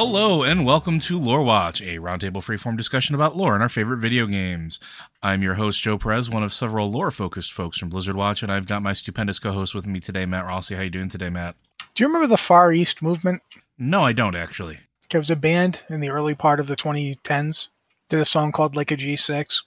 Hello and welcome to Lore Watch, a roundtable freeform discussion about lore and our favorite video games. I'm your host, Joe Perez, one of several lore-focused folks from Blizzard Watch, and I've got my stupendous co-host with me today, Matt Rossi. How you doing today, Matt? Do you remember the Far East movement? No, I don't actually. There was a band in the early part of the 2010s did a song called Like a G6.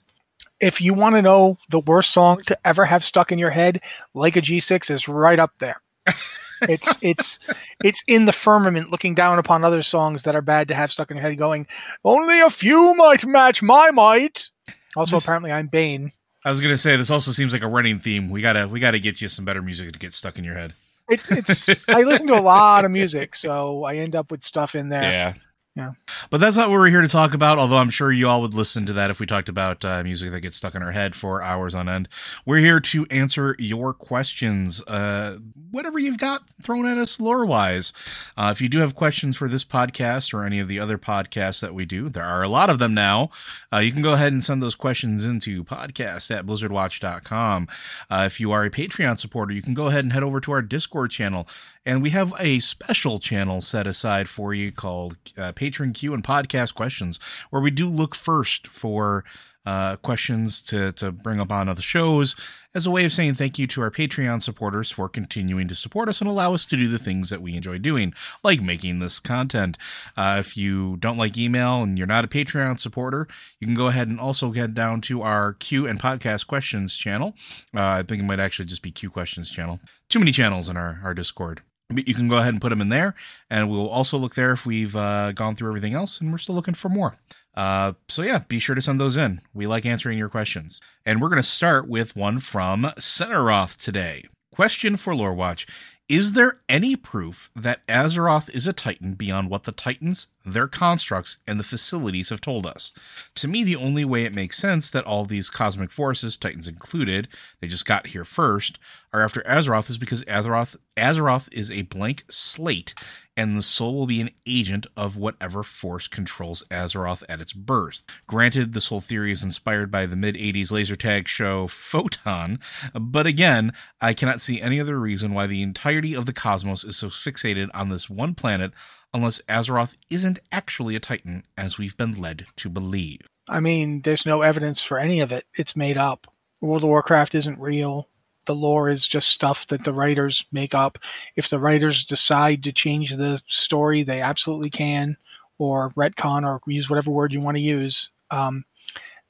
If you want to know the worst song to ever have stuck in your head, Like a G6 is right up there. it's it's it's in the firmament looking down upon other songs that are bad to have stuck in your head going only a few might match my might also This- apparently i'm bane I was gonna say this also seems like a running theme. We gotta we gotta get you some better music to get stuck in your head. it, it's i listen to a lot of music so i end up with stuff in there Yeah. Yeah. But that's not what we're here to talk about, although I'm sure you all would listen to that if we talked about uh, music that gets stuck in our head for hours on end. We're here to answer your questions, uh, whatever you've got thrown at us lore wise. Uh, if you do have questions for this podcast or any of the other podcasts that we do, there are a lot of them now. Uh, you can go ahead and send those questions into podcast at blizzardwatch.com. Uh, if you are a Patreon supporter, you can go ahead and head over to our Discord channel. And we have a special channel set aside for you called uh, Patron Q and Podcast Questions, where we do look first for uh, questions to, to bring up on other shows as a way of saying thank you to our Patreon supporters for continuing to support us and allow us to do the things that we enjoy doing, like making this content. Uh, if you don't like email and you're not a Patreon supporter, you can go ahead and also get down to our Q and Podcast Questions channel. Uh, I think it might actually just be Q Questions channel. Too many channels in our, our Discord. But you can go ahead and put them in there, and we'll also look there if we've uh, gone through everything else, and we're still looking for more. Uh, so yeah, be sure to send those in. We like answering your questions, and we're going to start with one from Centeroth today. Question for Lore Watch: Is there any proof that Azeroth is a Titan beyond what the Titans, their constructs, and the facilities have told us? To me, the only way it makes sense that all these cosmic forces, Titans included, they just got here first, are after Azeroth is because Azeroth Azeroth is a blank slate, and the soul will be an agent of whatever force controls Azeroth at its birth. Granted, this whole theory is inspired by the mid 80s laser tag show Photon, but again, I cannot see any other reason why the entirety of the cosmos is so fixated on this one planet unless Azeroth isn't actually a Titan, as we've been led to believe. i mean there's no evidence for any of it it's made up world of warcraft isn't real the lore is just stuff that the writers make up if the writers decide to change the story they absolutely can or retcon or use whatever word you want to use um,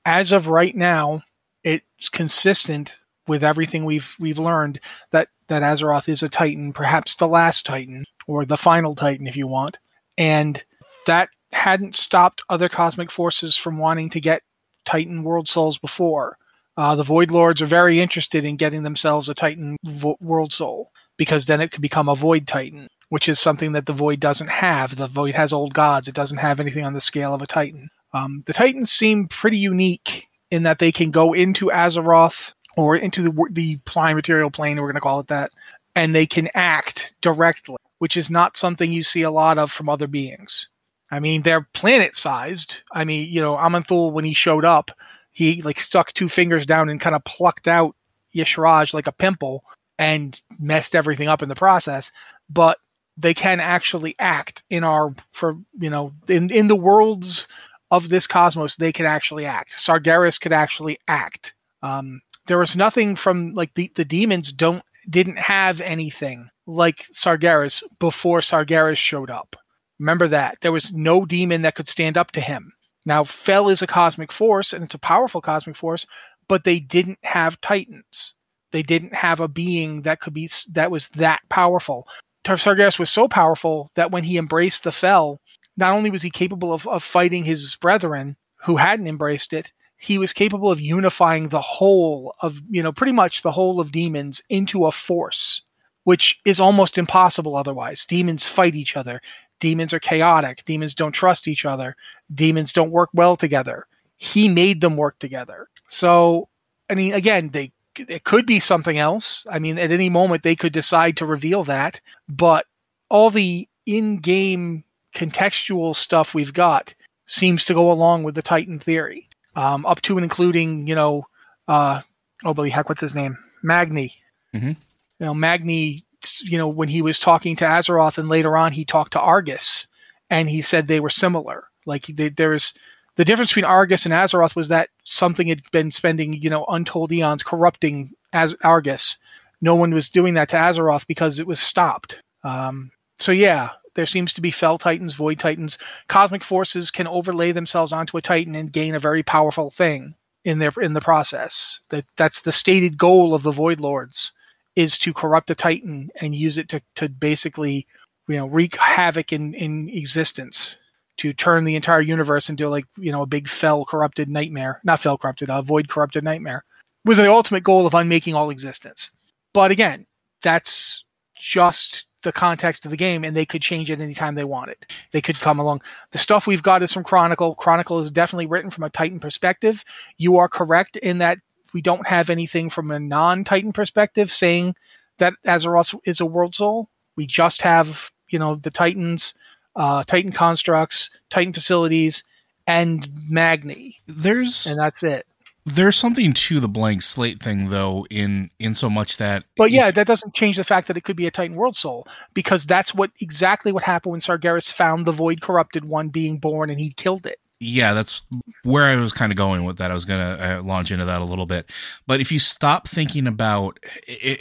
as of right now it's consistent with everything we've we've learned that that Azeroth is a Titan, perhaps the last Titan or the final Titan if you want. And that hadn't stopped other cosmic forces from wanting to get Titan world souls before. Uh, the Void Lords are very interested in getting themselves a Titan vo- world soul because then it could become a Void Titan, which is something that the Void doesn't have. The Void has old gods; it doesn't have anything on the scale of a Titan. Um, the Titans seem pretty unique in that they can go into Azeroth or into the the prime material plane. We're going to call it that, and they can act directly, which is not something you see a lot of from other beings. I mean, they're planet sized. I mean, you know, Aman'Thul when he showed up, he like stuck two fingers down and kind of plucked out Y'Shaarj like a pimple and messed everything up in the process. But they can actually act in our for you know in in the worlds of this cosmos. They can actually act. Sargeras could actually act. Um, there was nothing from like the, the demons don't didn't have anything like Sargeras before Sargeras showed up. Remember that. There was no demon that could stand up to him. Now, Fel is a cosmic force and it's a powerful cosmic force, but they didn't have titans. They didn't have a being that could be that was that powerful. Sargeras was so powerful that when he embraced the Fel, not only was he capable of, of fighting his brethren who hadn't embraced it, he was capable of unifying the whole of, you know, pretty much the whole of demons into a force, which is almost impossible otherwise. Demons fight each other. Demons are chaotic. Demons don't trust each other. Demons don't work well together. He made them work together. So, I mean, again, they it could be something else. I mean, at any moment they could decide to reveal that, but all the in-game contextual stuff we've got seems to go along with the Titan theory, um, up to and including, you know, uh, oh, boy, heck, what's his name? Magni. Mm-hmm. You know, Magni, you know, when he was talking to Azeroth and later on he talked to Argus and he said they were similar. Like they, there's the difference between Argus and Azeroth was that something had been spending, you know, untold eons corrupting as Argus. No one was doing that to Azeroth because it was stopped. Um, so yeah, there seems to be Fel Titans, Void Titans. Cosmic forces can overlay themselves onto a Titan and gain a very powerful thing in their in the process. That that's the stated goal of the Void Lords is to corrupt a Titan and use it to to basically you know wreak havoc in in existence to turn the entire universe into like you know a big Fel corrupted nightmare not Fel corrupted a void corrupted nightmare with the ultimate goal of unmaking all existence. But again that's just the context of the game and they could change it anytime they wanted. They could come along. The stuff we've got is from chronicle. Chronicle is definitely written from a titan perspective. You are correct in that we don't have anything from a non-titan perspective saying that azeroth is a world soul. We just have you know the titans uh, titan constructs titan facilities and magni. There's and that's it. there's something to the blank slate thing though in in so much that But yeah, that doesn't change the fact that it could be a Titan World Soul because that's what exactly what happened when Sargeras found the Void Corrupted One being born and he killed it. Yeah, that's where I was kind of going with that. I was going to uh, launch into that a little bit. But if you stop thinking about,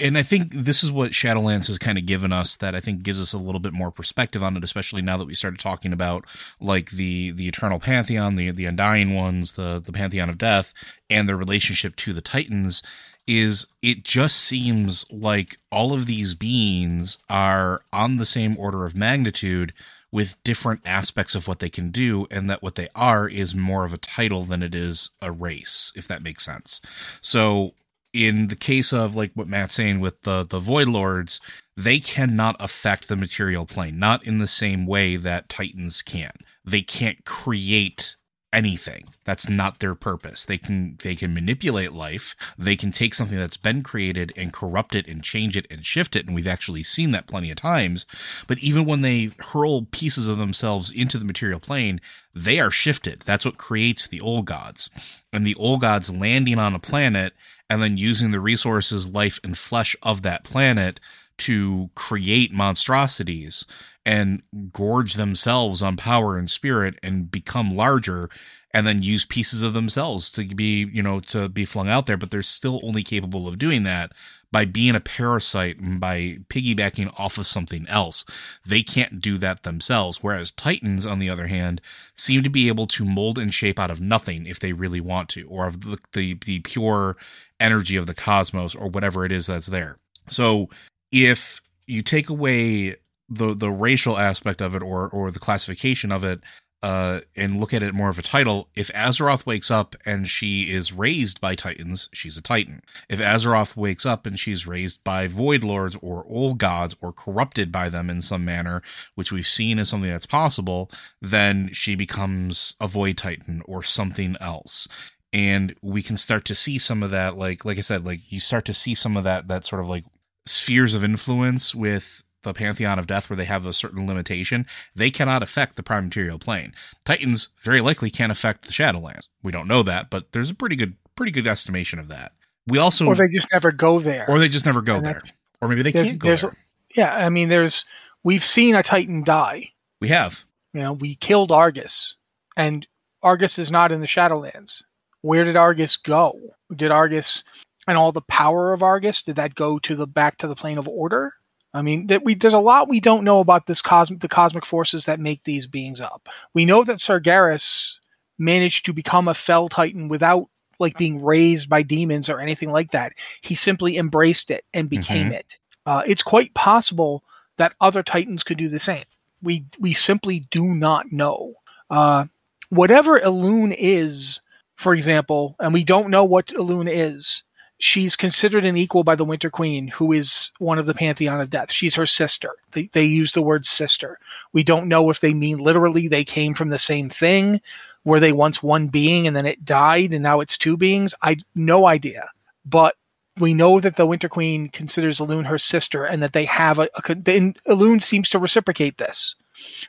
and I think this is what Shadowlands has kind of given us that I think gives us a little bit more perspective on it, especially now that we started talking about like the the Eternal Pantheon, the the Undying Ones, the the Pantheon of Death, and their relationship to the Titans. Is it just seems like all of these beings are on the same order of magnitude with different aspects of what they can do, and that what they are is more of a title than it is a race, if that makes sense. So, in the case of like what Matt's saying with the the Void Lords, they cannot affect the material plane, not in the same way that Titans can. They can't create anything. That's not their purpose. They can they can manipulate life. They can take something that's been created and corrupt it and change it and shift it and we've actually seen that plenty of times. But even when they hurl pieces of themselves into the material plane they are shifted. That's what creates the old gods. And the old gods landing on a planet and then using the resources life and flesh of that planet to create monstrosities and gorge themselves on power and spirit and become larger and then use pieces of themselves to be you know to be flung out there. But they're still only capable of doing that by being a parasite and by piggybacking off of something else. They can't do that themselves. Whereas titans on the other hand seem to be able to mold and shape out of nothing if they really want to or of the, the, the pure energy of the cosmos or whatever it is that's there. So if you take away the the racial aspect of it or or the classification of it uh and look at it more of a title if Azeroth wakes up and she is raised by titans she's a titan. If Azeroth wakes up and she's raised by void lords or old gods or corrupted by them in some manner which we've seen as something that's possible then she becomes a void titan or something else. And we can start to see some of that like like I said like you start to see some of that that sort of like spheres of influence with the pantheon of death where they have a certain limitation they cannot affect the prime material plane titans very likely can't affect the shadowlands we don't know that but there's a pretty good pretty good estimation of that we also Or they just never go there. or they just never go there or maybe they can't go there's- there yeah, I mean, there's we've seen a Titan die. we have You know, we killed Argus, and Argus is not in the Shadowlands. Where did Argus go? Did Argus and all the power of Argus? Did that go to the back to the plane of order? I mean, that we there's a lot we don't know about this cosmic the cosmic forces that make these beings up. We know that Sargeras managed to become a Fel titan without like being raised by demons or anything like that. He simply embraced it and became mm-hmm. it. Uh, it's quite possible that other titans could do the same. We we simply do not know. Uh, whatever Elune is, for example, and we don't know what Elune is she's considered an equal by the Winter Queen, who is one of the Pantheon of Death. She's her sister. They, they use the word sister. We don't know if they mean literally they came from the same thing. Were they once one being and then it died and now it's two beings? I no idea. But we know that the Winter Queen considers Elune her sister and that they have a, a Elune seems to reciprocate this.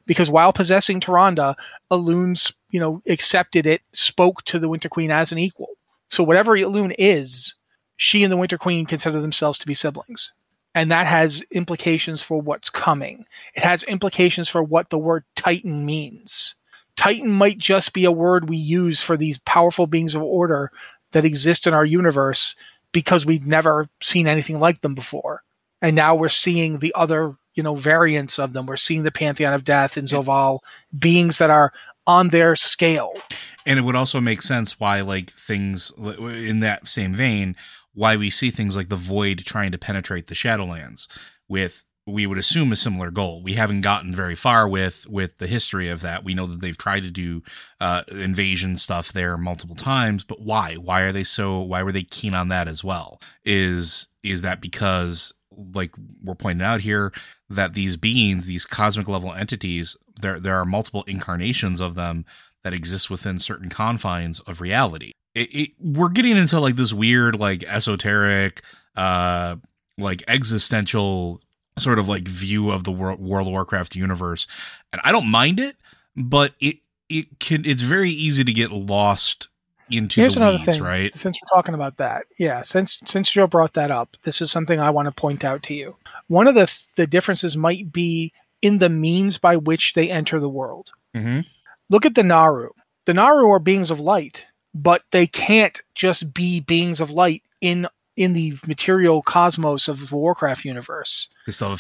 Because while possessing Tyrande, Elune's, you know, accepted it, spoke to the Winter Queen as an equal. So whatever Elune is, she and the Winter Queen consider themselves to be siblings. And that has implications for what's coming. It has implications for what the word Titan means. Titan might just be a word we use for these powerful beings of order that exist in our universe because we've never seen anything like them before. And now we're seeing the other, you know, variants of them. We're seeing the Pantheon of Death and Zovaal, beings that are on their scale. And it would also make sense why, like, things in that same vein, why we see things like the void trying to penetrate the Shadowlands with we would assume a similar goal. We haven't gotten very far with with the history of that. We know that they've tried to do uh, invasion stuff there multiple times, but why? Why are they so? Why were they keen on that as well? Is is that because, like we're pointing out here, that these beings, these cosmic level entities, there there are multiple incarnations of them that exist within certain confines of reality it, it, we're getting into like this weird like esoteric uh like existential sort of like view of the World, World of Warcraft universe and I don't mind it but it it can it's very easy to get lost into Here's another weeds, thing, right? Since we're talking about that, yeah. Since since Joe brought that up, this is something I want to point out to you. One of the the differences might be in the means by which they enter the world. Mm-hmm. Look at the Naaru. The Naaru are beings of light but they can't just be beings of light in in the material cosmos of the Warcraft universe.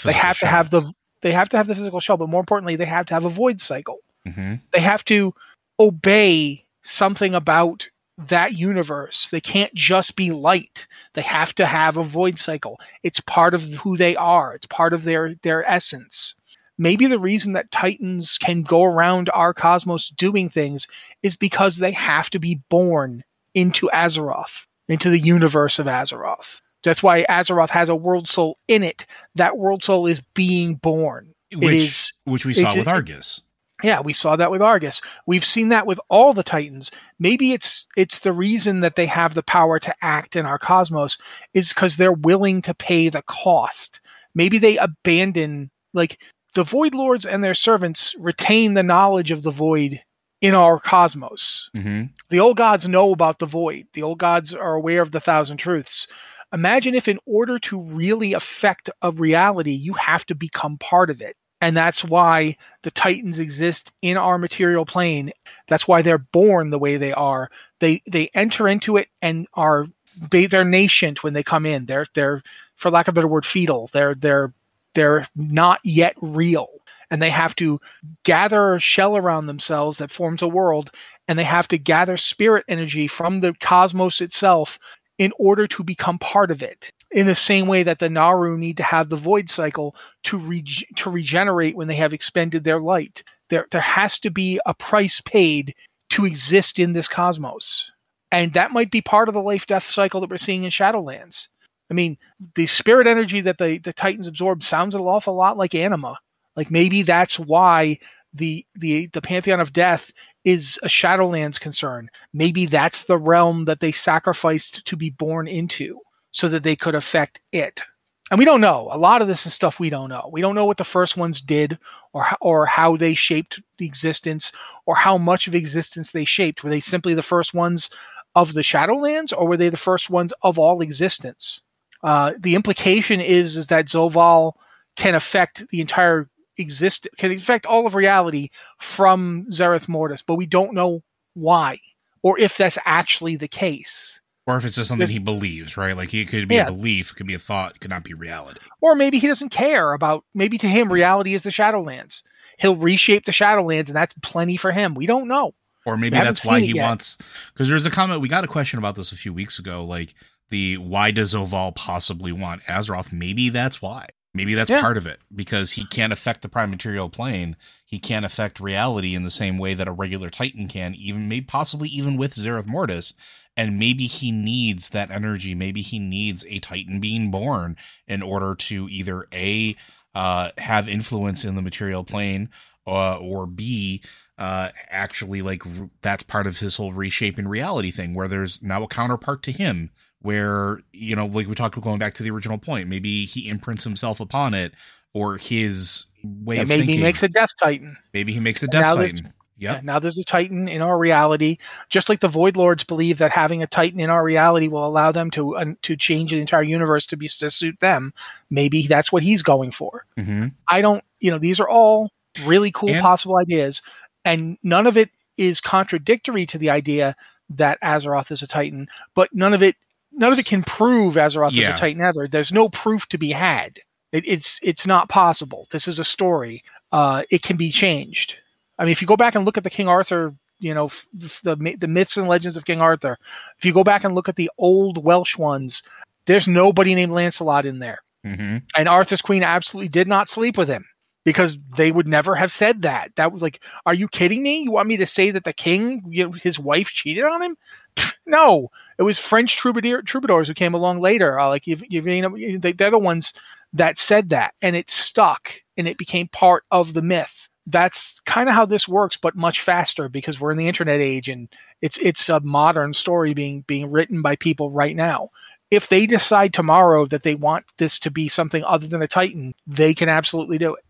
They, have, they have to have the they have to have the physical shell, but more importantly, they have to have a void cycle. Mm-hmm. They have to obey something about that universe. They can't just be light. They have to have a void cycle. It's part of who they are. It's part of their their essence maybe the reason that Titans can go around our cosmos doing things is because they have to be born into Azeroth, into the universe of Azeroth. That's why Azeroth has a world soul in it. That world soul is being born. Which, it is, which we saw with Argus. Yeah, we saw that with Argus. We've seen that with all the Titans. Maybe it's it's the reason that they have the power to act in our cosmos is because they're willing to pay the cost. Maybe they abandon like the Void Lords and their servants retain the knowledge of the Void in our cosmos. Mm-hmm. The old gods know about the Void. The old gods are aware of the thousand truths. Imagine if, in order to really affect a reality, you have to become part of it. And that's why the Titans exist in our material plane. That's why they're born the way they are. They they enter into it and are they're nascent when they come in. They're they're for lack of a better word, fetal. They're they're they're not yet real. And they have to gather a shell around themselves that forms a world and they have to gather spirit energy from the cosmos itself in order to become part of it. In the same way that the Naaru need to have the void cycle to re- to regenerate when they have expended their light. There there has to be a price paid to exist in this cosmos. And that might be part of the life death cycle that we're seeing in Shadowlands I mean, the spirit energy that the, the Titans absorb sounds an awful lot like anima. Like maybe that's why the the the Pantheon of Death is a Shadowlands concern. Maybe that's the realm that they sacrificed to be born into so that they could affect it. And we don't know. A lot of this is stuff we don't know. We don't know what the first ones did or or how they shaped the existence or how much of existence they shaped. Were they simply the first ones of the Shadowlands or were they the first ones of all existence? Uh, the implication is is that Zovaal can affect the entire exist can affect all of reality from Zereth Mortis, but we don't know why or if that's actually the case. Or if it's just something he believes, right? Like it could be Yeah. a belief, it could be a thought, it could not be reality. Or maybe he doesn't care about. Maybe to him, reality is the Shadowlands. He'll reshape the Shadowlands, and that's plenty for him. We don't know. Or maybe that's why he yet. wants because there's a comment we got a question about this a few weeks ago, like the why does Oval possibly want Azeroth? Maybe that's why. Maybe that's Yeah. part of it because he can't affect the prime material plane. He can't affect reality in the same way that a regular Titan can, even maybe possibly even with Zereth Mortis. And maybe he needs that energy. Maybe he needs a Titan being born in order to either a uh, have influence in the material plane, uh, or b uh, actually like that's part of his whole reshaping reality thing, where there's now a counterpart to him where you know like we talked about going back to the original point maybe he imprints himself upon it or his way And of maybe thinking he makes a Death Titan. maybe he makes a death now titan Yeah, now there's a Titan in our reality, just like the Void Lords believe that having a Titan in our reality will allow them to uh, to change the entire universe to be to suit them. Maybe that's what he's going for. hmm I don't, you know, these are all really cool And- possible ideas, and none of it is contradictory to the idea that Azeroth is a Titan, but none of it, none of it can prove Azeroth is a Titan ever. There's no proof to be had. It, it's it's not possible. This is a story. Uh, it can be changed. I mean, if you go back and look at the King Arthur, you know, f- the the myths and legends of King Arthur. If you go back and look at the old Welsh ones, there's nobody named Lancelot in there hmm and Arthur's queen absolutely did not sleep with him because they would never have said that. That was like, are you kidding me? You want me to say that the king, you know, his wife cheated on him? No, it was French troubadour, troubadours who came along later. Uh, like, you, you know, they, they're the ones that said that, and it stuck, and it became part of the myth. That's kind of how this works, but much faster because we're in the internet age, and it's it's a modern story being being written by people right now if they decide tomorrow that they want this to be something other than a Titan, they can absolutely do it.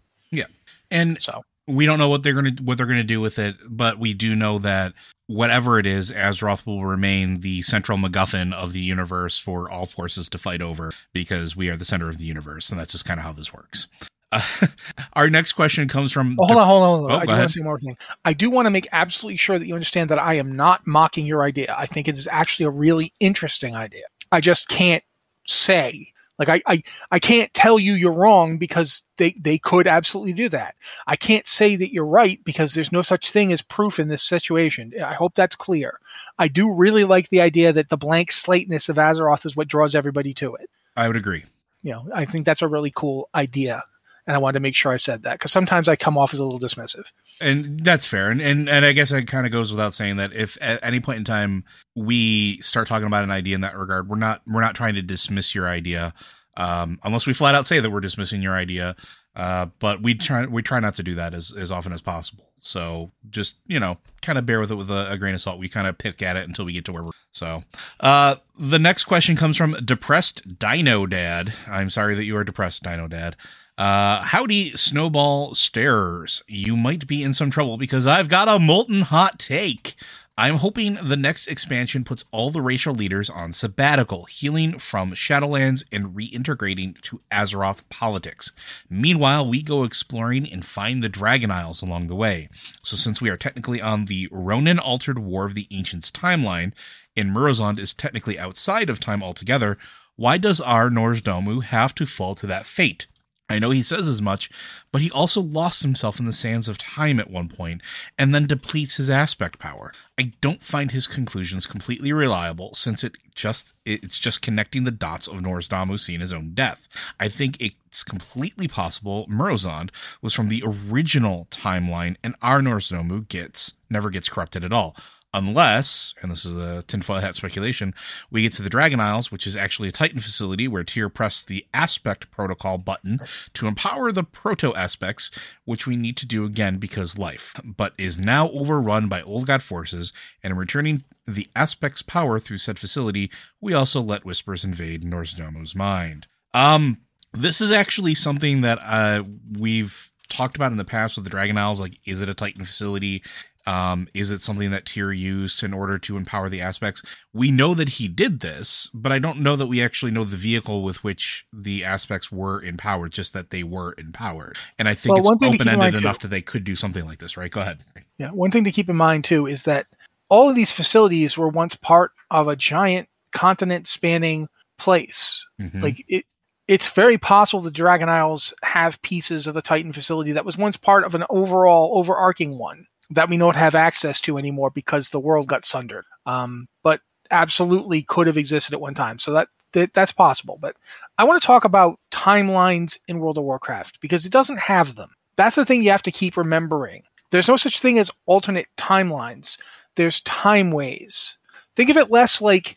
And So we don't know what they're gonna what they're gonna do with it, but we do know that whatever it is, Azeroth will remain the central MacGuffin of the universe for all forces to fight over because we are the center of the universe, and that's just kind of how this works. Uh, our next question comes from oh, hold on, hold on, hold on. Oh, I do ahead. want to say one more thing. I do want to make absolutely sure that you understand that I am not mocking your idea. I think it is actually a really interesting idea. I just can't say. Like I, I, I can't tell you you're wrong because they, they could absolutely do that. I can't say that you're right because there's no such thing as proof in this situation. I hope that's clear. I do really like the idea that the blank slateness of Azeroth is what draws everybody to it. I would agree. you know, I think that's a really cool idea. And I wanted to make sure I said that because sometimes I come off as a little dismissive. and that's fair and and, and i guess it kind of goes without saying that if at any point in time we start talking about an idea in that regard we're not we're not trying to dismiss your idea um unless we flat out say that we're dismissing your idea uh but we try we try not to do that as as often as possible. So just you know kind of bear with it with a, a grain of salt. We kind of pick at it until we get to where we're so uh the next question comes from depressed dino dad. I'm sorry that you are depressed dino dad uh, howdy, snowball starers. You might be in some trouble because I've got a molten hot take. I'm hoping the next expansion puts all the racial leaders on sabbatical, healing from Shadowlands and reintegrating to Azeroth politics. Meanwhile, we go exploring and find the Dragon Isles along the way. So, since we are technically on the Rhonin Altered War of the Ancients timeline, and Murozond is technically outside of time altogether, why does our Nozdormu have to fall to that fate? I know he says as much, but he also lost himself in the sands of time at one point and then depletes his aspect power. I don't find his conclusions completely reliable since it just it's just connecting the dots of Nozdormu seeing his own death. I think it's completely possible Murozond was from the original timeline and our Nozdormu gets never gets corrupted at all. Unless, and this is a tinfoil hat speculation, we get to the Dragon Isles, which is actually a Titan facility where Tyr pressed the Aspect Protocol button to empower the Proto Aspects, which we need to do again because life, but is now overrun by Old God forces, and in returning the Aspect's power through said facility, we also let Whispers invade Nozdormu's mind. Um, this is actually something that uh, we've talked about in the past with the Dragon Isles. Like, is it a Titan facility? Um, is it something that Tyr used in order to empower the aspects? We know that he did this, but I don't know that we actually know the vehicle with which the aspects were empowered, just that they were empowered. And I think Well, it's thing to keep in open ended too- enough that they could do something like this, right? Go ahead. Yeah. One thing to keep in mind too is that all of these facilities were once part of a giant continent spanning place. Mhm. Like it, it's very possible the Dragon Isles have pieces of the Titan facility that was once part of an overall overarching one that we don't have access to anymore because the world got sundered. Um, but absolutely could have existed at one time. So that, that that's possible. But I want to talk about timelines in World of Warcraft because it doesn't have them. That's the thing you have to keep remembering. There's no such thing as alternate timelines. There's timeways. Think of it less like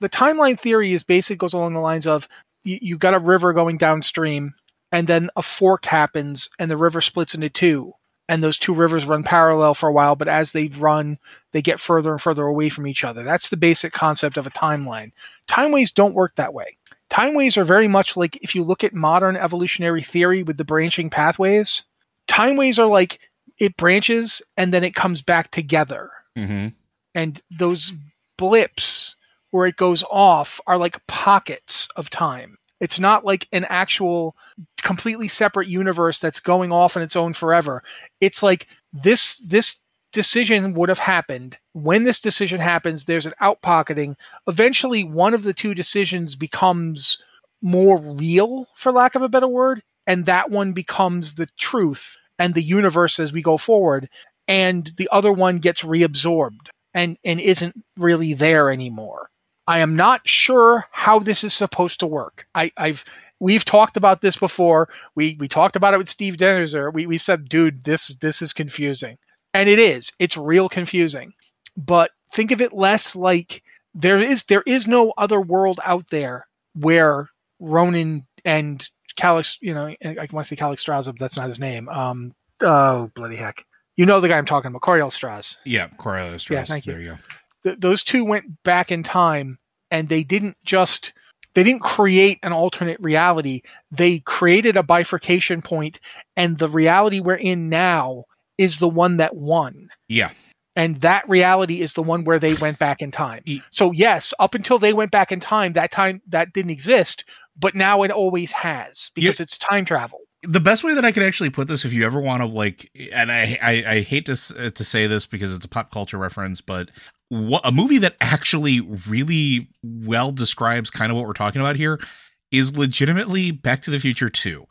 the timeline theory is basically goes along the lines of you, you got a river going downstream and then a fork happens and the river splits into two and those two rivers run parallel for a while but as they run they get further and further away from each other that's the basic concept of a timeline timeways don't work that way timeways are very much like if you look at modern evolutionary theory with the branching pathways timeways are like it branches and then it comes back together Mhm. and those blips where it goes off are like pockets of time. It's not like an actual completely separate universe that's going off on its own forever. It's like this this decision would have happened. When this decision happens, there's an outpocketing. Eventually one of the two decisions becomes more real for lack of a better word, and that one becomes the truth and the universe as we go forward and the other one gets reabsorbed and and isn't really there anymore. I am not sure how this is supposed to work. I, I've we've talked about this before. We we talked about it with Steve Danuser. We we said, dude, this this is confusing, and it is. It's real confusing. But think of it less like there is there is no other world out there where Rhonin and Calix, you know, I want to say Calix Straza, but that's not his name. Um, oh bloody heck, you know the guy I'm talking about, Coriel Straz. Yeah, Korialstrasz. thank you. There you go. Th- those two went back in time and they didn't just they didn't create an alternate reality. They created a bifurcation point and the reality we're in now is the one that won. Yeah. and that reality is the one where they went back in time. So yes up until they went back in time that time that didn't exist but now it always has because it's time travel. The best way that I can actually put this, if you ever want to like, and I, I, I hate to uh, to say this because it's a pop culture reference, but a movie that actually really well describes kind of what we're talking about here is legitimately Back to the Future Two.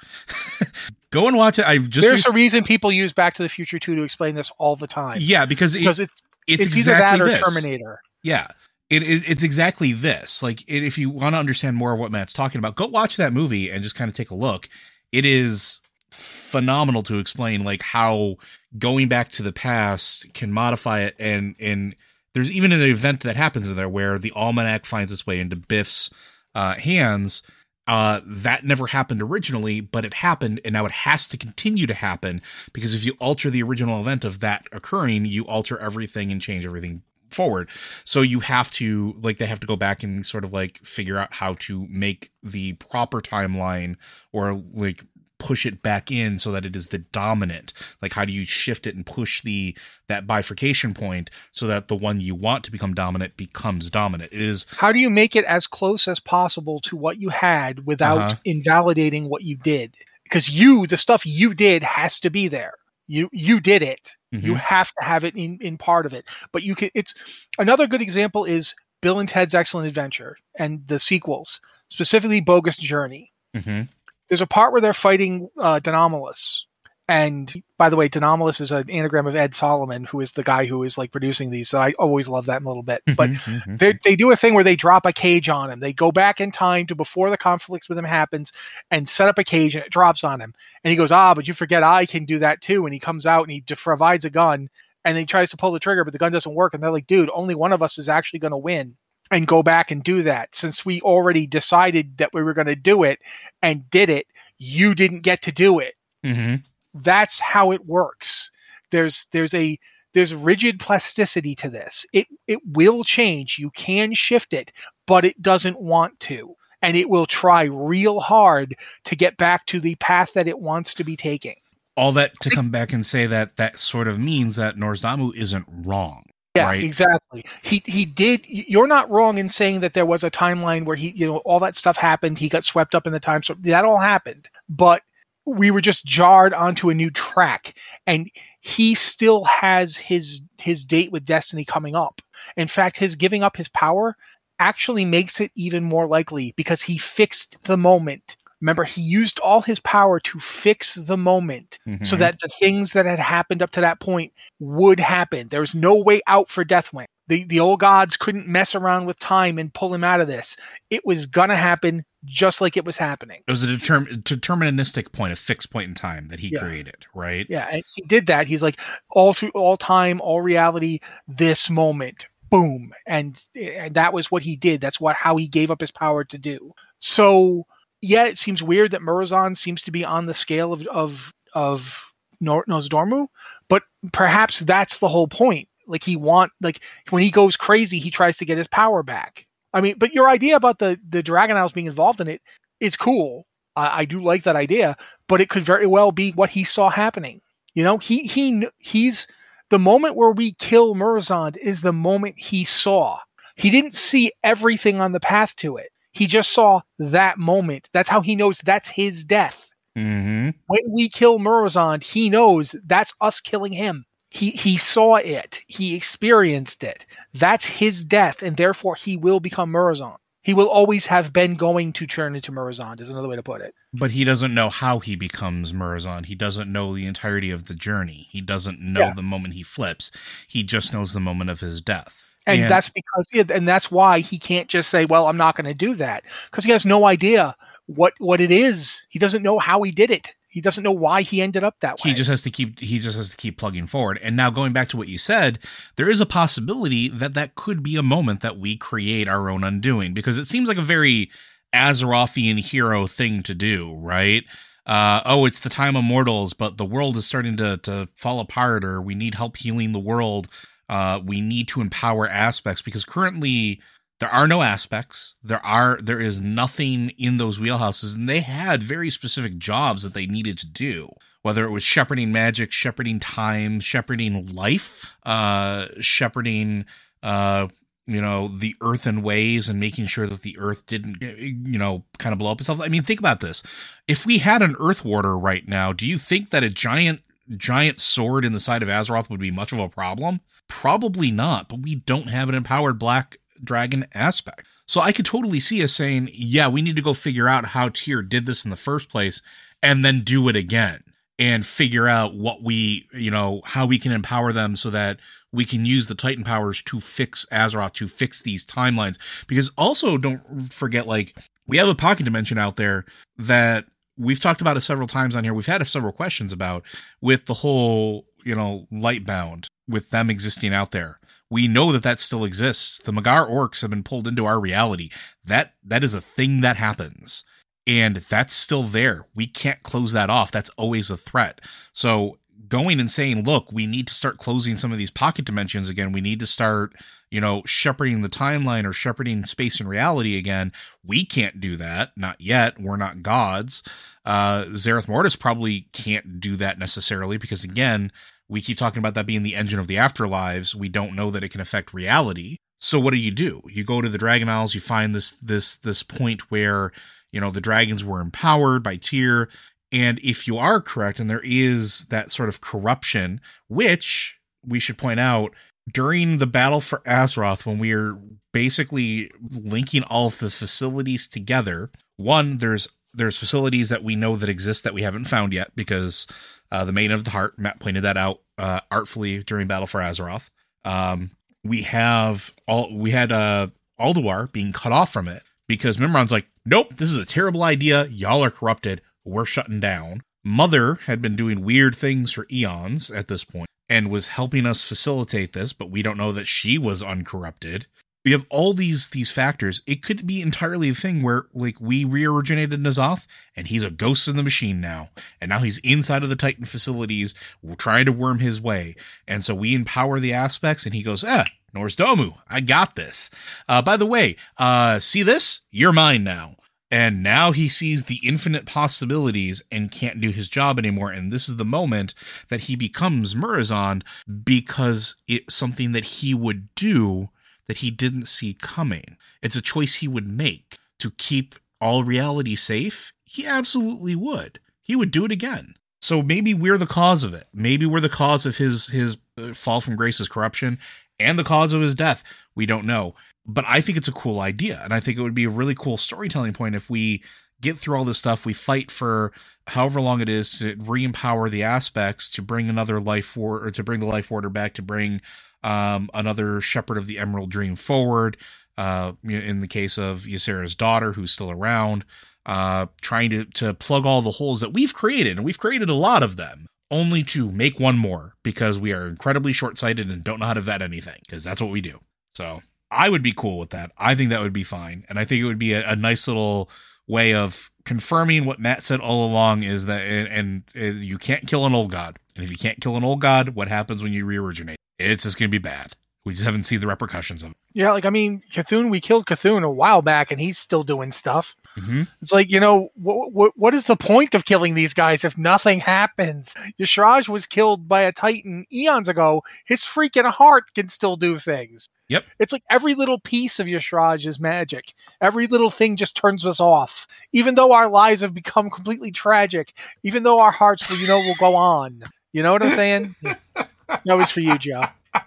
Go and watch it. I've just there's rec- a reason people use back to the future 2 to explain this all the time yeah because it, because it's it's, it's, either that or this. terminator Yeah. It, it, it's exactly this. Like, it, if you want to understand more of what Matt's talking about, go watch that movie and just kind of take a look. It is phenomenal to explain like how going back to the past can modify it and and there's even an event that happens in there where the almanac finds its way into Biff's uh, hands. Uh, that never happened originally, but it happened, and now it has to continue to happen because if you alter the original event of that occurring, you alter everything and change everything forward. So you have to like they have to go back and sort of like figure out how to make the proper timeline or like push it back in so that it is the dominant. Like how do you shift it and push the that bifurcation point so that the one you want to become dominant becomes dominant. It is how do you make it as close as possible to what you had without Uh-huh. invalidating what you did because you the stuff you did has to be there you you did it you Mhm. have to have it in in part of it but you can it's another good example is bill and ted's excellent adventure and the sequels specifically bogus journey Mhm. There's a part where they're fighting uh, De Nomolos. And by the way, De Nomolos is an anagram of Ed Solomon, who is the guy who is like producing these. So I always love that a little bit. But Mhm, mhm. they they do a thing where they drop a cage on him. They go back in time to before the conflict with him happens and set up a cage and it drops on him. And he goes, ah, but you forget I can do that too. And he comes out and he de- provides a gun and he tries to pull the trigger, but the gun doesn't work. And they're like, dude, only one of us is actually going to win and go back and do that. Since we already decided that we were going to do it and did it, you didn't get to do it Mhm. that's how it works there's there's a there's rigid plasticity to this it it will change you can shift it but it doesn't want to and it will try real hard to get back to the path that it wants to be taking All that to come back and say that that sort of means that Nozdormu isn't wrong. Yeah Right. exactly he he did you're not wrong in saying that there was a timeline where he you know all that stuff happened he got swept up in the time so that all happened but we were just jarred onto a new track and he still has his his date with destiny coming up in fact his giving up his power actually makes it even more likely because he fixed the moment. Remember, he used all his power to fix the moment Mhm. so that the things that had happened up to that point would happen. There was no way out for Deathwing. The the old gods couldn't mess around with time and pull him out of this. It was gonna happen just like it was happening. it was a determ- deterministic point, a fixed point in time that he Yeah. created, right? Yeah, and he did that. He's like all through all time, all reality, this moment, boom, and and that was what he did. That's what how he gave up his power to do. So yeah, it seems weird that Murazan seems to be on the scale of of of Nozdormu, but perhaps that's the whole point. Like he want like when he goes crazy, he tries to get his power back. I mean, but your idea about the the Dragon Isles being involved in it is cool. I, I do like that idea, but it could very well be what he saw happening. You know, he he he's the moment where we kill Murozond is the moment he saw. He didn't see everything on the path to it. He just saw that moment. That's how he knows that's his death. Mm-hmm. When we kill Murozond, he knows that's us killing him. He he saw it. He experienced it. That's his death, and therefore he will become Murozond. He will always have been going to turn into Murozond, is another way to put it. But he doesn't know how he becomes Murazon. He doesn't know the entirety of the journey. He doesn't know Yeah. the moment he flips. He just knows the moment of his death. And, And- that's because and that's why he can't just say well i'm not going to do that because he has no idea what what it is he doesn't know how he did it he doesn't know why he ended up that way He just has to keep he just has to keep plugging forward. And now going back to what you said, there is a possibility that that could be a moment that we create our own undoing because it seems like a very Azerothian hero thing to do, right? Uh, oh, it's the time of mortals, but the world is starting to to fall apart, or we need help healing the world. Uh, we need to empower aspects because currently there are no aspects. There are there is nothing in those wheelhouses, and they had very specific jobs that they needed to do. Whether it was shepherding magic, shepherding time, shepherding life, uh, shepherding uh, you know the earthen ways and making sure that the earth didn't you know kind of blow up itself i mean think about this if we had an earth warder right now do you think that a giant giant sword in the side of azeroth would be much of a problem probably not but we don't have an empowered black dragon aspect so i could totally see us saying yeah we need to go figure out how tyr did this in the first place and then do it again and figure out what we you know how we can empower them so that we can use the Titan powers to fix Azeroth, to fix these timelines. Because also, don't forget, like, we have a pocket dimension out there that we've talked about it several times on here. We've had several questions about with the whole, you know, Lightbound, with them existing out there. We know that that still exists. The Mag'har orcs have been pulled into our reality. That that is a thing that happens. And that's still there. We can't close that off. That's always a threat. So going and saying, look, we need to start closing some of these pocket dimensions again. We need to start, you know, shepherding the timeline or shepherding space and reality again. We can't do that. Not yet. We're not gods. Uh, Zereth Mortis probably can't do that necessarily because, again, we keep talking about that being the engine of the afterlives. We don't know that it can affect reality. So what do you do? You go to the Dragon Isles, you find this this this point where, you know, the dragons were empowered by Tyr. And if you are correct, and there is that sort of corruption, which we should point out during the battle for Azeroth, when we are basically linking all of the facilities together, one, there's there's facilities that we know that exist that we haven't found yet because uh, the Maiden of the Heart, Matt pointed that out uh, artfully during Battle for Azeroth. Um, we have all we had uh, Ulduar being cut off from it because Mimiron's like, nope, this is a terrible idea. Y'all are corrupted. We're shutting down. Mother had been doing weird things for eons at this point and was helping us facilitate this, but we don't know that she was uncorrupted. We have all these these factors. It could be entirely a thing where like we reoriginated N'Zoth and he's a ghost in the machine now. And now he's inside of the Titan facilities, trying to worm his way. And so we empower the aspects and he goes, ah, Nozdormu, I got this. Uh, by the way, uh, see this? You're mine now. And now he sees the infinite possibilities and can't do his job anymore. And this is the moment that he becomes Murazon because it's something that he would do that he didn't see coming. It's a choice he would make to keep all reality safe. He absolutely would. He would do it again. So maybe we're the cause of it. Maybe we're the cause of his his uh, fall from grace, his corruption, and the cause of his death. We don't know. but I think it's a cool idea, and I think it would be a really cool storytelling point if we get through all this stuff. We fight for however long it is to re-empower the aspects to bring another life or to bring the life order back to bring um, another shepherd of the Emerald Dream forward. Uh, in the case of Ysera's daughter, who's still around, uh, trying to to plug all the holes that we've created, and we've created a lot of them, only to make one more because we are incredibly short sighted and don't know how to vet anything because that's what we do. So I would be cool with that. I think that would be fine, and I think it would be a, a nice little way of confirming what Matt said all along is that and, and, and, you can't kill an old god. And if you can't kill an old god, what happens when you re-originate? It's just going to be bad. We just haven't seen the repercussions of it. Yeah, like I mean, Cthulhu, we killed Cthulhu a while back, and he's still doing stuff. Mm-hmm. It's like you know, what, what what is the point of killing these guys if nothing happens? Y'Shaarj was killed by a Titan eons ago. His freaking heart can still do things. Yep. It's like every little piece of Y'Shaarj is magic. Every little thing just turns us off. Even though our lives have become completely tragic, even though our hearts, will, you know, will go on. You know what I'm saying? that was for you, Joe.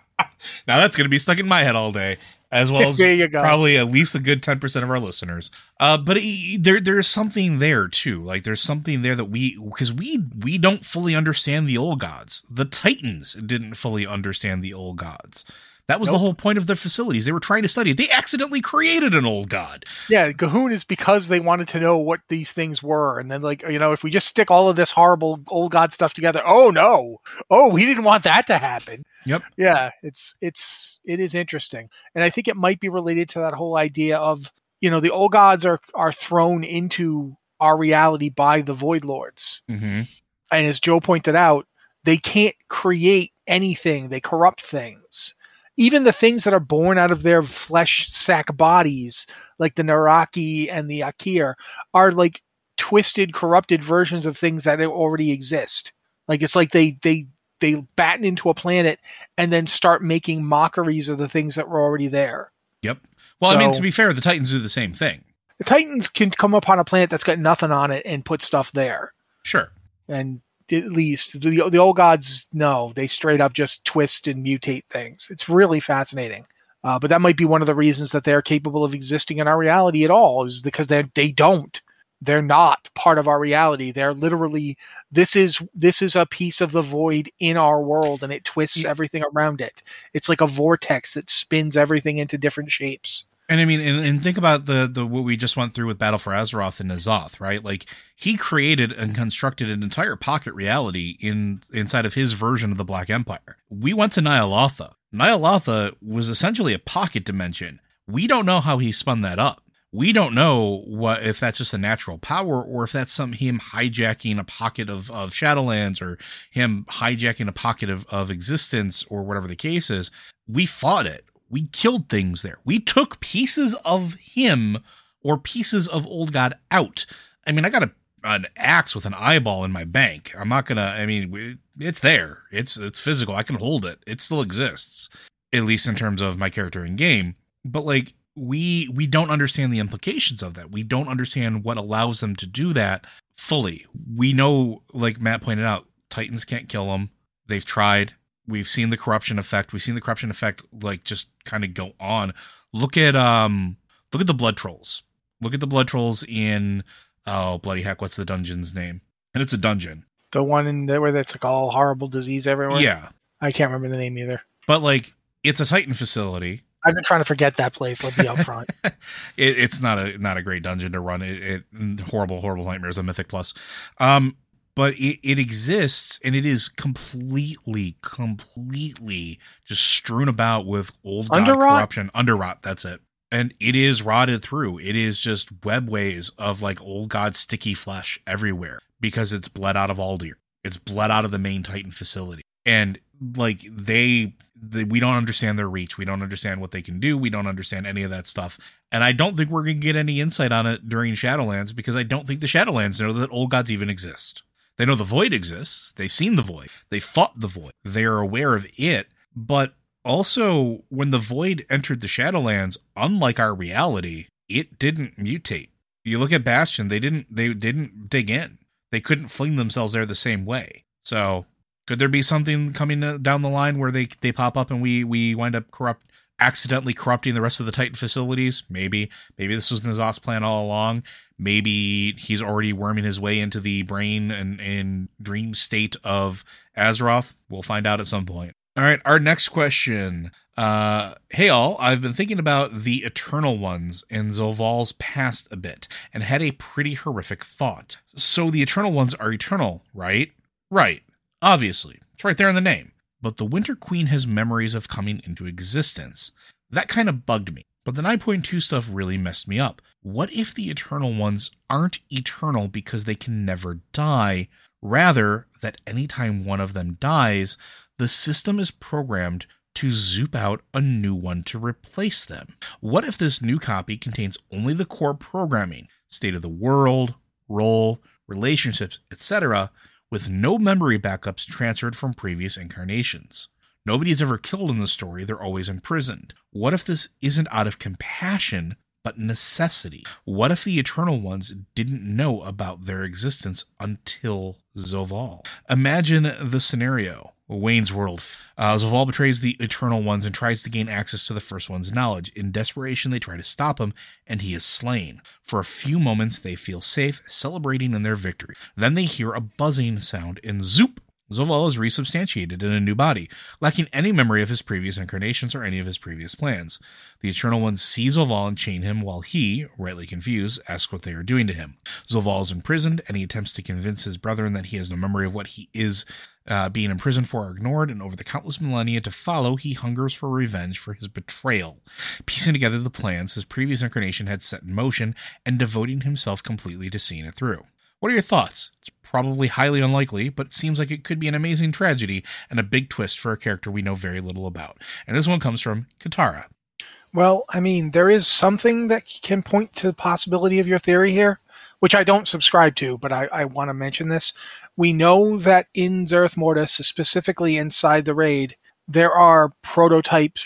Now that's going to be stuck in my head all day, as well as probably at least a good ten percent of our listeners. Uh, but it, there, there's something there too. Like there's something there that we, because we we don't fully understand the old gods. The Titans didn't fully understand the old gods. That was nope. the whole point of their facilities. They were trying to study it. They accidentally created an old god. Yeah, G'huun is because they wanted to know what these things were. And then, like, you know, if we just stick all of this horrible old god stuff together, oh no. Oh, we didn't want that to happen. Yep. Yeah, it's it's it is interesting. And I think it might be related to that whole idea of, you know, the old gods are are thrown into our reality by the void lords. Mm-hmm. And as Joe pointed out, they can't create anything. They corrupt things even the things that are born out of their flesh sack bodies, like the N'raqi and the Aqir, are like twisted, corrupted versions of things that already exist. Like it's like they they they batten into a planet and then start making mockeries of the things that were already there. Yep. Well, so, I mean, to be fair, the Titans do the same thing. The Titans can come upon a planet that's got nothing on it and put stuff there. Sure. And at least the the old gods no they straight up just twist and mutate things. It's really fascinating. Uh, but that might be one of the reasons that they're capable of existing in our reality at all is because they they don't. They're not part of our reality. They're literally this is this is a piece of the void in our world and it twists everything around it. It's like a vortex that spins everything into different shapes and I mean, and, and, think about the the what we just went through with Battle for Azeroth and N'Zoth, right? Like he created and constructed an entire pocket reality in inside of his version of the Black Empire. We went to Ny'alotha. Ny'alotha was essentially a pocket dimension. We don't know how he spun that up. We don't know what if that's just a natural power or if that's some him hijacking a pocket of, of Shadowlands or him hijacking a pocket of, of existence or whatever the case is. We fought it we killed things there. We took pieces of him or pieces of Old God out. I mean, I got a, an axe with an eyeball in my bank. I'm not gonna. I mean, it's there. It's it's physical. I can hold it. It still exists, at least in terms of my character in game. But like we we don't understand the implications of that. We don't understand what allows them to do that fully. We know, like Matt pointed out, Titans can't kill them. They've tried. We've seen the corruption effect. We've seen the corruption effect like just kind of go on. Look at um look at the blood trolls. Look at the blood trolls in oh bloody heck, what's the dungeon's name? And it's a dungeon. The one in there where that's like all horrible disease everywhere. Yeah. I can't remember the name either. But like it's a Titan facility. I've been trying to forget that place. Let's be upfront. it, it's not a not a great dungeon to run. It, it horrible horrible nightmares. A mythic plus. Um, but it, it exists and it is completely, completely just strewn about with old god underrot? corruption. Underrot, that's it. And it is rotted through. It is just webways of like old god sticky flesh everywhere because it's bled out of Uldir. It's bled out of the main Titan facility. And like they, they we don't understand their reach. We don't understand what they can do. We don't understand any of that stuff. And I don't think we're going to get any insight on it during Shadowlands because I don't think the Shadowlands know that old gods even exist. They know the void exists. They've seen the void. They fought the void. They are aware of it. But also, when the void entered the Shadowlands, unlike our reality, it didn't mutate. You look at Bastion, they didn't they didn't dig in. They couldn't fling themselves there the same way. So, could there be something coming down the line where they they pop up and we we wind up corrupt accidentally corrupting the rest of the Titan facilities? Maybe. Maybe this was N'Zoth's plan all along. Maybe he's already worming his way into the brain and, and dream state of Azeroth. We'll find out at some point. All right, our next question. Uh, hey all, I've been thinking about the Eternal Ones and Zovaal's past a bit and had a pretty horrific thought. So the Eternal Ones are eternal, right? Right. Obviously. It's right there in the name. But the Winter Queen has memories of coming into existence. That kind of bugged me. But the 9.2 stuff really messed me up. What if the Eternal Ones aren't eternal because they can never die? Rather, that anytime one of them dies, the system is programmed to zoop out a new one to replace them. What if this new copy contains only the core programming, state of the world, role, relationships, etc., with no memory backups transferred from previous incarnations? Nobody's ever killed in the story, they're always imprisoned. What if this isn't out of compassion, but necessity? What if the Eternal Ones didn't know about their existence until Zovaal? Imagine the scenario. Wayne's World. Uh, Zovaal betrays the Eternal Ones and tries to gain access to the First One's knowledge. In desperation, they try to stop him, and he is slain. For a few moments, they feel safe, celebrating in their victory. Then they hear a buzzing sound, and zoop! Zovaal is resubstantiated in a new body, lacking any memory of his previous incarnations or any of his previous plans. The Eternal Ones see Zovaal and chain him while he, rightly confused, asks what they are doing to him. Zovaal is imprisoned, and he attempts to convince his brethren that he has no memory of what he is uh, being imprisoned for or ignored, and over the countless millennia to follow, he hungers for revenge for his betrayal, piecing together the plans his previous incarnation had set in motion and devoting himself completely to seeing it through. What are your thoughts? It's probably highly unlikely, but it seems like it could be an amazing tragedy and a big twist for a character we know very little about. And this one comes from Katara. Well, I mean, there is something that can point to the possibility of your theory here, which I don't subscribe to, but I, I want to mention this. We know that in Zereth Mortis, specifically inside the raid, there are prototype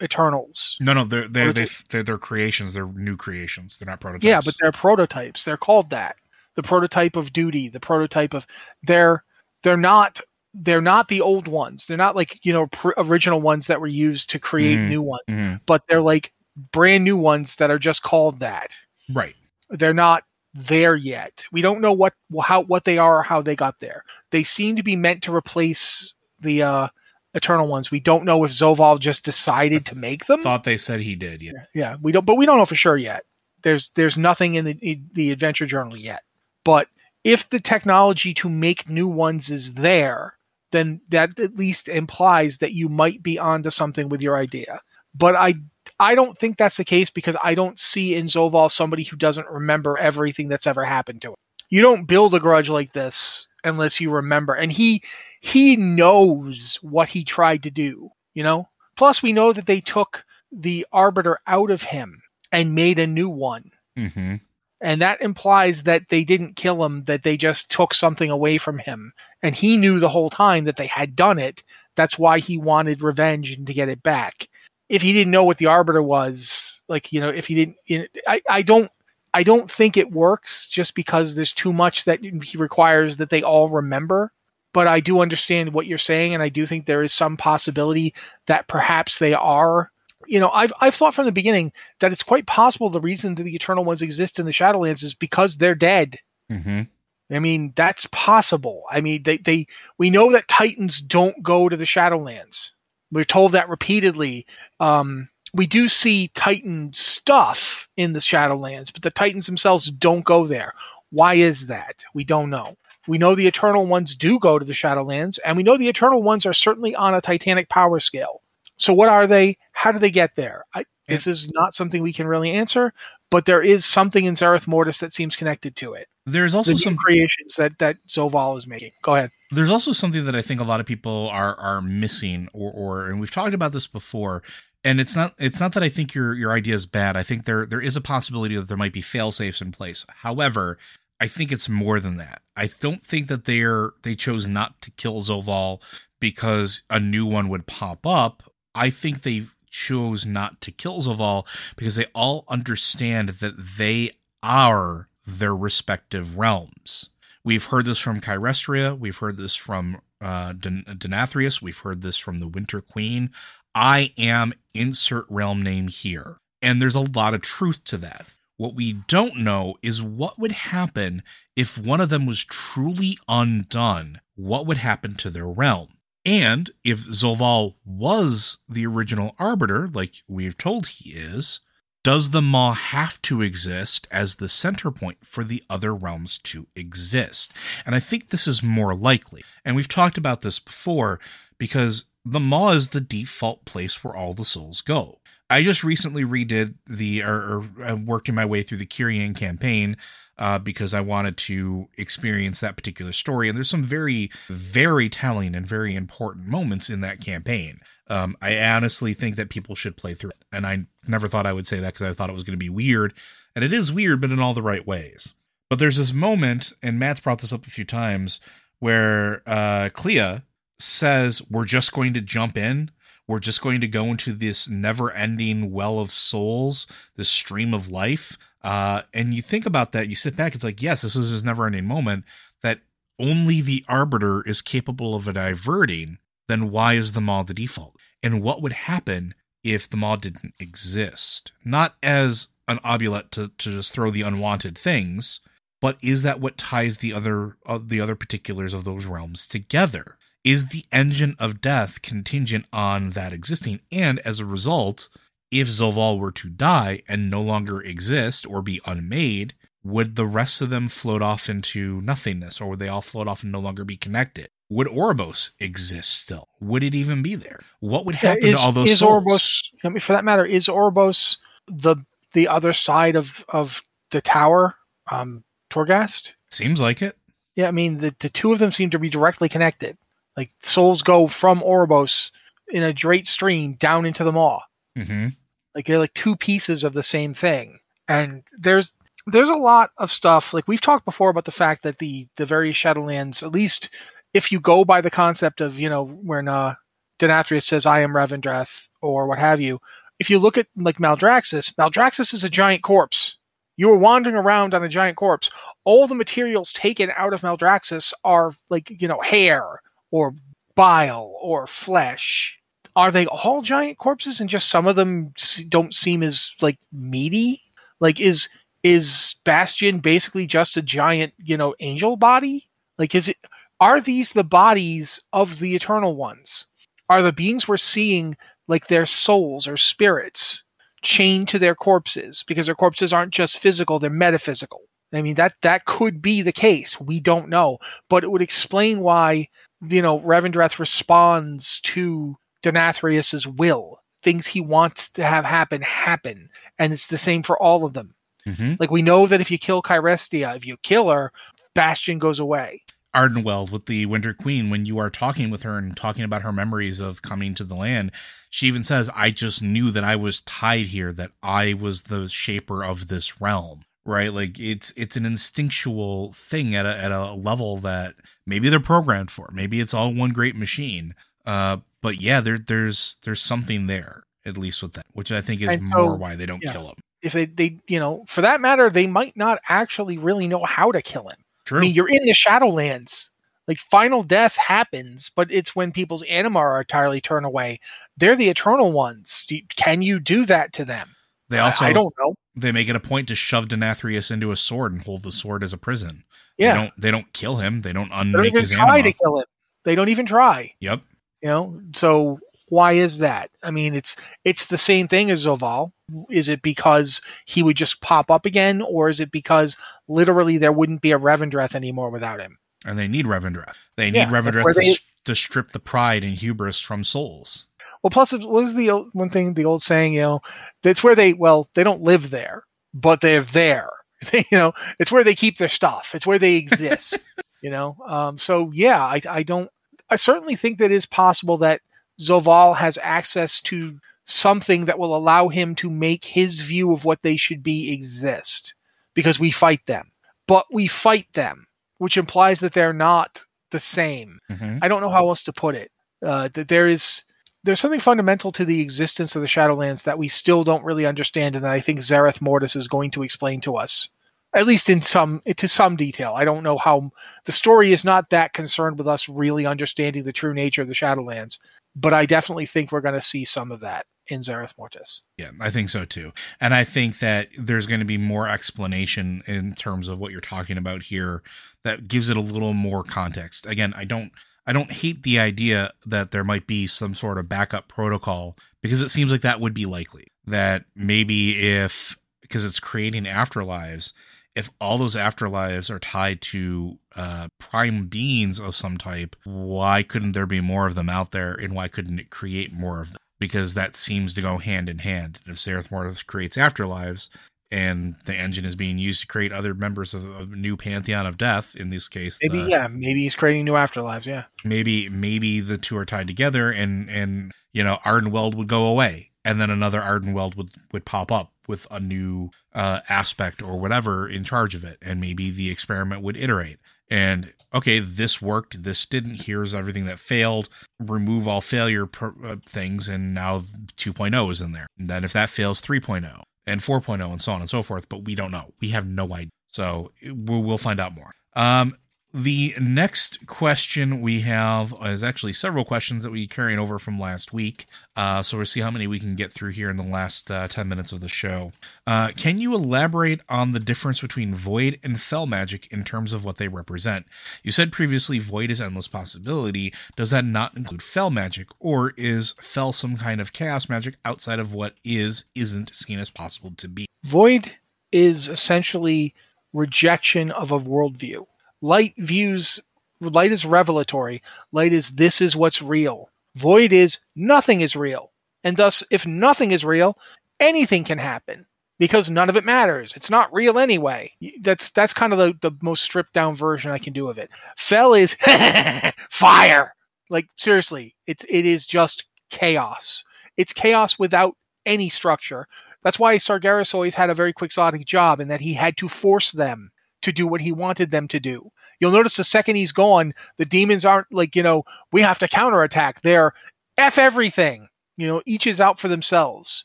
Eternals. No, no, they're they're, they they're, they're creations. They're new creations. They're not prototypes. Yeah, but they're prototypes. They're called that. The prototype of duty. The prototype of they're they're not they're not the old ones. They're not like you know pr- original ones that were used to create Mhm, new ones, mhm. but they're like brand new ones that are just called that. right. They're not there yet. We don't know what how what they are or how they got there. They seem to be meant to replace the uh eternal ones. We don't know if Zovaal just decided to make them. Thought they said he did. Yeah. Yeah, we don't, but we don't know for sure yet. There's there's nothing in the the adventure journal yet. But if the technology to make new ones is there, then that at least implies that you might be onto something with your idea. But I I don't think that's the case because I don't see in Zovaal somebody who doesn't remember everything that's ever happened to him. You don't build a grudge like this unless you remember. And he he knows what he tried to do, you know? Plus we know that they took the arbiter out of him and made a new one. Mm-hmm. And that implies that they didn't kill him, that they just took something away from him. And he knew the whole time that they had done it. That's why he wanted revenge and to get it back. If he didn't know what the arbiter was, like, you know, if he didn't, you know, I, I don't, I don't think it works just because there's too much that he requires that they all remember. But I do understand what you're saying, and I do think there is some possibility that perhaps they are you know, I've I've thought from the beginning that it's quite possible the reason that the Eternal Ones exist in the Shadowlands is because they're dead. Mm-hmm. I mean, that's possible. I mean, they, they we know that Titans don't go to the Shadowlands. We're told that repeatedly. Um, we do see Titan stuff in the Shadowlands, but the Titans themselves don't go there. Why is that? We don't know. We know the Eternal Ones do go to the Shadowlands, and we know the Eternal Ones are certainly on a Titanic power scale. So, what are they? How do they get there? I, this is not something we can really answer, but there is something in Zereth Mortis that seems connected to it. There's also some creations that that Zovaal is making. Go ahead. there's also something that I think a lot of people are are missing or or and we've talked about this before and it's not it's not that I think your your idea is bad. I think there there is a possibility that there might be fail safes in place. However, I think it's more than that. I don't think that they're they chose not to kill Zovaal because a new one would pop up. I think they chose not to kill Zovaal because they all understand that they are their respective realms. We've heard this from Kyrestia. We've heard this from uh, Den- Denathrius. We've heard this from the Winter Queen. I am insert realm name here. And there's a lot of truth to that. What we don't know is what would happen if one of them was truly undone. What would happen to their realm? And if Zovaal was the original arbiter, like we've told he is, does the Maw have to exist as the center point for the other realms to exist? And I think this is more likely. And we've talked about this before because the Maw is the default place where all the souls go. I just recently redid the or, or uh, worked my way through the Kyrian campaign uh, because I wanted to experience that particular story. And there's some very, very telling and very important moments in that campaign. Um, I honestly think that people should play through it. And I never thought I would say that because I thought it was going to be weird. And it is weird, but in all the right ways. But there's this moment, and Matt's brought this up a few times, where uh, Kleia says, We're just going to jump in we're just going to go into this never ending well of souls, this stream of life. Uh, and you think about that, you sit back, it's like, yes, this is this never ending moment that only the arbiter is capable of a diverting. Then why is the Maw the default? And what would happen if the Maw didn't exist? Not as an oubliette to, to just throw the unwanted things, but is that what ties the other uh, the other particulars of those realms together? is the engine of death contingent on that existing? And as a result, if Zovaal were to die and no longer exist or be unmade, would the rest of them float off into nothingness or would they all float off and no longer be connected? Would Oribos exist still? Would it even be there? What would happen is, to all those is souls? Oribos, I mean, for that matter, is Oribos the the other side of of the tower, um, Torghast? Seems like it. Yeah, I mean the, the two of them seem to be directly connected. Like souls go from Oribos in a straight stream down into the maw. Mm-hmm. Like they're like two pieces of the same thing. And there's there's a lot of stuff. Like we've talked before about the fact that the the various Shadowlands, at least if you go by the concept of you know when uh, Denathrius says I am Revendreth or what have you, if you look at like Maldraxxus, Maldraxxus is a giant corpse. You are wandering around on a giant corpse. All the materials taken out of Maldraxxus are like you know hair or bile or flesh are they all giant corpses and just some of them don't seem as like meaty? Like is is bastion basically just a giant you know angel body? Like is it are these the bodies of the eternal ones? Are the beings we're seeing like their souls or spirits chained to their corpses? Because their corpses aren't just physical they're metaphysical. I mean that that could be the case. We don't know. But it would explain why you know, Revendreth responds to Denathrius's will. Things he wants to have happen happen, and it's the same for all of them. Mm-hmm. Like we know that if you kill Kyrestia, if you kill her, Bastion goes away. Ardenweald with the Winter Queen, when you are talking with her and talking about her memories of coming to the land, she even says, I just knew that I was tied here, that I was the shaper of this realm right like it's it's an instinctual thing at a at a level that maybe they're programmed for maybe it's all one great machine uh but yeah there there's there's something there at least with that which i think is so, more why they don't yeah. kill him If they, they, you know, for that matter, they might not actually really know how to kill him. true I mean, you're in the Shadowlands. Like final death happens, but it's when people's anima are entirely turned away. They're the eternal ones. Can you do that to them? they also I, I don't know. they make it a point to shove denathrius into a sword and hold the sword as a prison Yeah, they don't they don't kill him they don't they don't unmake even his try anima to kill him. They don't even try. yep You know, so why is that? I mean, it's it's the same thing as Zovaal. Is it because he would just pop up again, or is it because literally there wouldn't be a Revendreth anymore without him? and they need revendreth they need that's revendreth to, they- to strip the pride and hubris from souls Well, plus, it was the old, one thing the old saying, you know, that's where they well, they don't live there, but they're there. you know, it's where they keep their stuff. It's where they exist. you know, um, so yeah, I, I don't. I certainly think that it is possible that Zovaal has access to something that will allow him to make his view of what they should be exist because we fight them, but we fight them, which implies that they're not the same. mm-hmm. I don't know how else to put it. Uh, that there is there's something fundamental to the existence of the Shadowlands that we still don't really understand, and that I think Zereth Mortis is going to explain to us. At least in some to some detail. I don't know how the story is not that concerned with us really understanding the true nature of the Shadowlands, but I definitely think we're going to see some of that in Zereth Mortis. Yeah, I think so too. And I think that there's going to be more explanation in terms of what you're talking about here that gives it a little more context. Again, I don't I don't hate the idea that there might be some sort of backup protocol because it seems like that would be likely. That maybe if because it's creating afterlives, if all those afterlives are tied to uh, prime beings of some type, why couldn't there be more of them out there, and why couldn't it create more of them? Because that seems to go hand in hand. If Zereth Mortis creates afterlives, and the engine is being used to create other members of a new pantheon of death in this case maybe the, yeah maybe he's creating new afterlives yeah maybe maybe the two are tied together and and you know ardenweald would go away and then another ardenweald would would pop up with a new uh, aspect or whatever in charge of it and maybe the experiment would iterate and okay this worked this didn't here's everything that failed remove all failure per, uh, things and now 2.0 is in there and then if that fails 3.0 and 4.0 and so on and so forth, but we don't know. We have no idea. So we'll, find out more. Um, the next question we have is actually several questions that we carrying over from last week. Uh, so we'll see how many we can get through here in the last uh, 10 minutes of the show. Uh, can you elaborate on the difference between void and fel magic in terms of what they represent? You said previously void is endless possibility. Does that not include fel magic, or is fel some kind of chaos magic outside of what is, isn't seen as possible to be? Void is essentially rejection of a worldview Light views light is revelatory. Light is this is what's real. Void is nothing is real. And thus, if nothing is real, anything can happen because none of it matters. It's not real anyway. That's that's kind of the, the most stripped down version I can do of it. Fel is fire. Like seriously, it's it is just chaos. It's chaos without any structure. That's why Sargeras always had a very quixotic job in that he had to force them to do what he wanted them to do. You'll notice the second he's gone, the demons aren't like, you know, we have to counterattack. They're F everything. You know, each is out for themselves.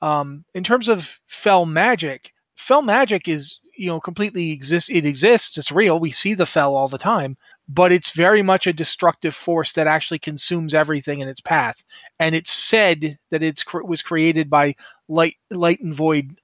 Um, in terms of fel magic, fel magic is, you know, completely exists. It exists. It's real. We see the fel all the time, but it's very much a destructive force that actually consumes everything in its path. And it's said that it was created by light, light and void,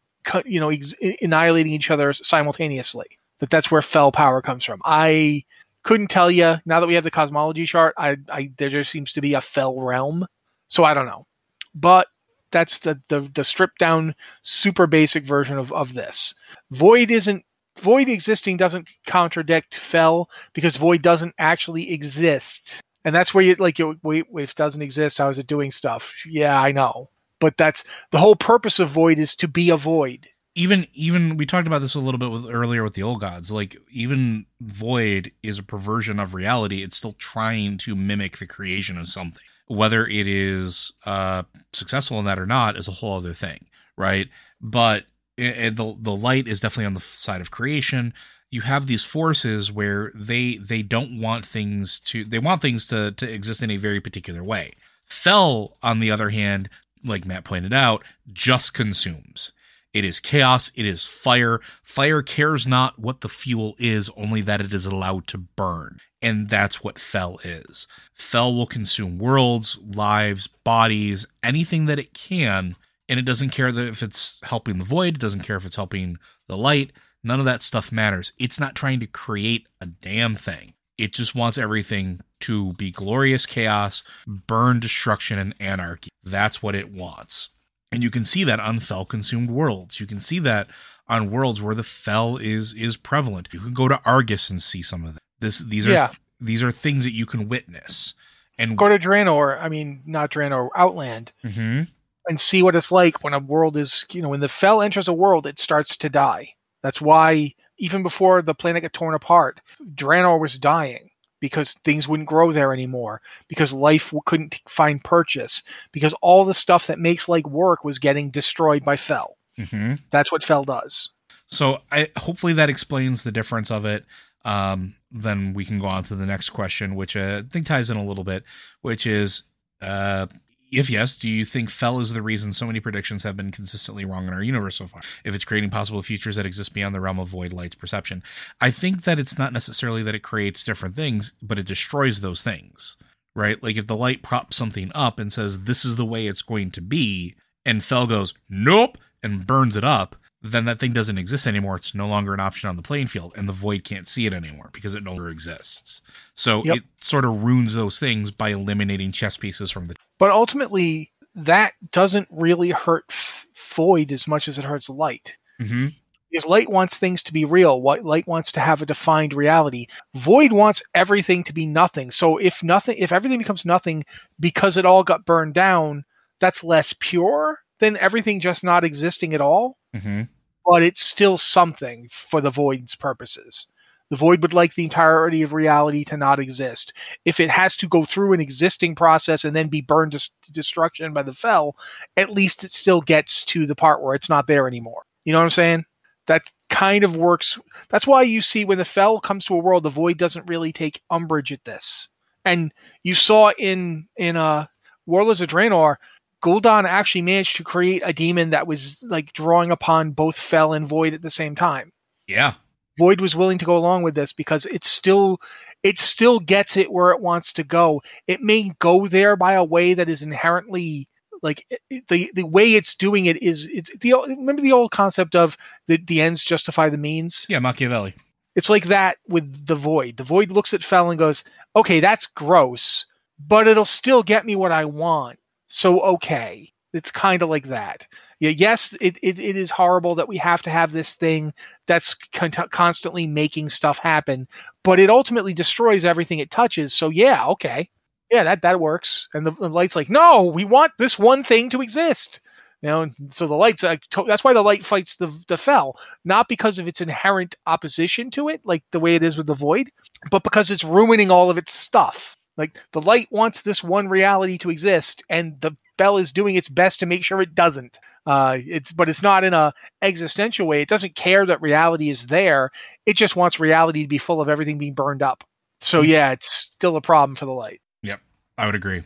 you know, ex- annihilating each other simultaneously that that's where fel power comes from. I couldn't tell you now that we have the cosmology chart. I, I there just seems to be a fel realm, so I don't know. But that's the the, the stripped down, super basic version of of this. Void isn't void existing doesn't contradict fel because void doesn't actually exist, and that's where you like wait if doesn't exist, how is it doing stuff? Yeah, I know, but that's the whole purpose of void is to be a void even even we talked about this a little bit with earlier with the old gods. Like even void is a perversion of reality. It's still trying to mimic the creation of something whether it is uh successful in that or not is a whole other thing right? But it, the the light is definitely on the side of creation. You have these forces where they they don't want things to they want things to to exist in a very particular way. Fel on the other hand like matt pointed out just consumes it is chaos. It is fire. Fire cares not what the fuel is, only that it is allowed to burn. And that's what Fel is. Fel will consume worlds, lives, bodies, anything that it can. And it doesn't care that if it's helping the void, it doesn't care if it's helping the light. None of that stuff matters. It's not trying to create a damn thing. It just wants everything to be glorious chaos, burn, destruction, and anarchy. That's what it wants. And you can see that on fel consumed worlds. You can see that on worlds where the fel is is prevalent. You can go to Argus and see some of that. This these are these are things that you can witness. And go to Draenor, I mean not Draenor, Outland. Mm-hmm. And see what it's like when a world is, you know, when the Fel enters a world, it starts to die. That's why even before the planet got torn apart, Draenor was dying because things wouldn't grow there anymore, because life couldn't find purchase, because all the stuff that makes like work was getting destroyed by Fel. Mm-hmm. That's what Fel does. So I hopefully that explains the difference of it. Um, then we can go on to the next question, which uh, I think ties in a little bit, which is uh, If yes, do you think Fel is the reason so many predictions have been consistently wrong in our universe so far? If it's creating possible futures that exist beyond the realm of void light's perception, I think that it's not necessarily that it creates different things, but it destroys those things, right? Like if the light props something up and says, this is the way it's going to be, and Fel goes, nope, and burns it up, then that thing doesn't exist anymore. It's no longer an option on the playing field, and the void can't see it anymore because it no longer exists. So Yep. it sort of ruins those things by eliminating chess pieces from the. But ultimately, that doesn't really hurt F- Void as much as it hurts Light. Mm-hmm. Because Light wants things to be real. What Light wants to have a defined reality. Void wants everything to be nothing. So if nothing, if everything becomes nothing because it all got burned down, that's less pure than everything just not existing at all. Mm-hmm. But it's still something for the Void's purposes. The Void would like the entirety of reality to not exist. If it has to go through an existing process and then be burned to destruction by the Fel, at least it still gets to the part where it's not there anymore. You know what I'm saying? That kind of works. That's why you see when the Fel comes to a world, the Void doesn't really take umbrage at this. And you saw in in uh, Warlords of Draenor, Gul'dan actually managed to create a demon that was like drawing upon both Fel and Void at the same time. Yeah. Void was willing to go along with this because it still it still gets it where it wants to go. It may go there by a way that is inherently like the the way it's doing it is it's the old- remember the old concept of the the ends justify the means. Yeah, Machiavelli. It's like that with the void. The void looks at Fel and goes, "Okay, that's gross, but it'll still get me what I want." So okay, it's kind of like that. Yeah, yes, it, it, it is horrible that we have to have this thing that's con- constantly making stuff happen, but it ultimately destroys everything it touches. So yeah, okay, yeah, that that works. And the, the light's like, no, we want this one thing to exist. You know, so the light's like, to- that's why the light fights the the fel, not because of its inherent opposition to it, like the way it is with the void, but because it's ruining all of its stuff. Like the light wants this one reality to exist, and the bell is doing its best to make sure it doesn't. Uh, it's but it's not in a existential way. It doesn't care that reality is there. It just wants reality to be full of everything being burned up. So yeah, it's still a problem for the light. Yep, I would agree.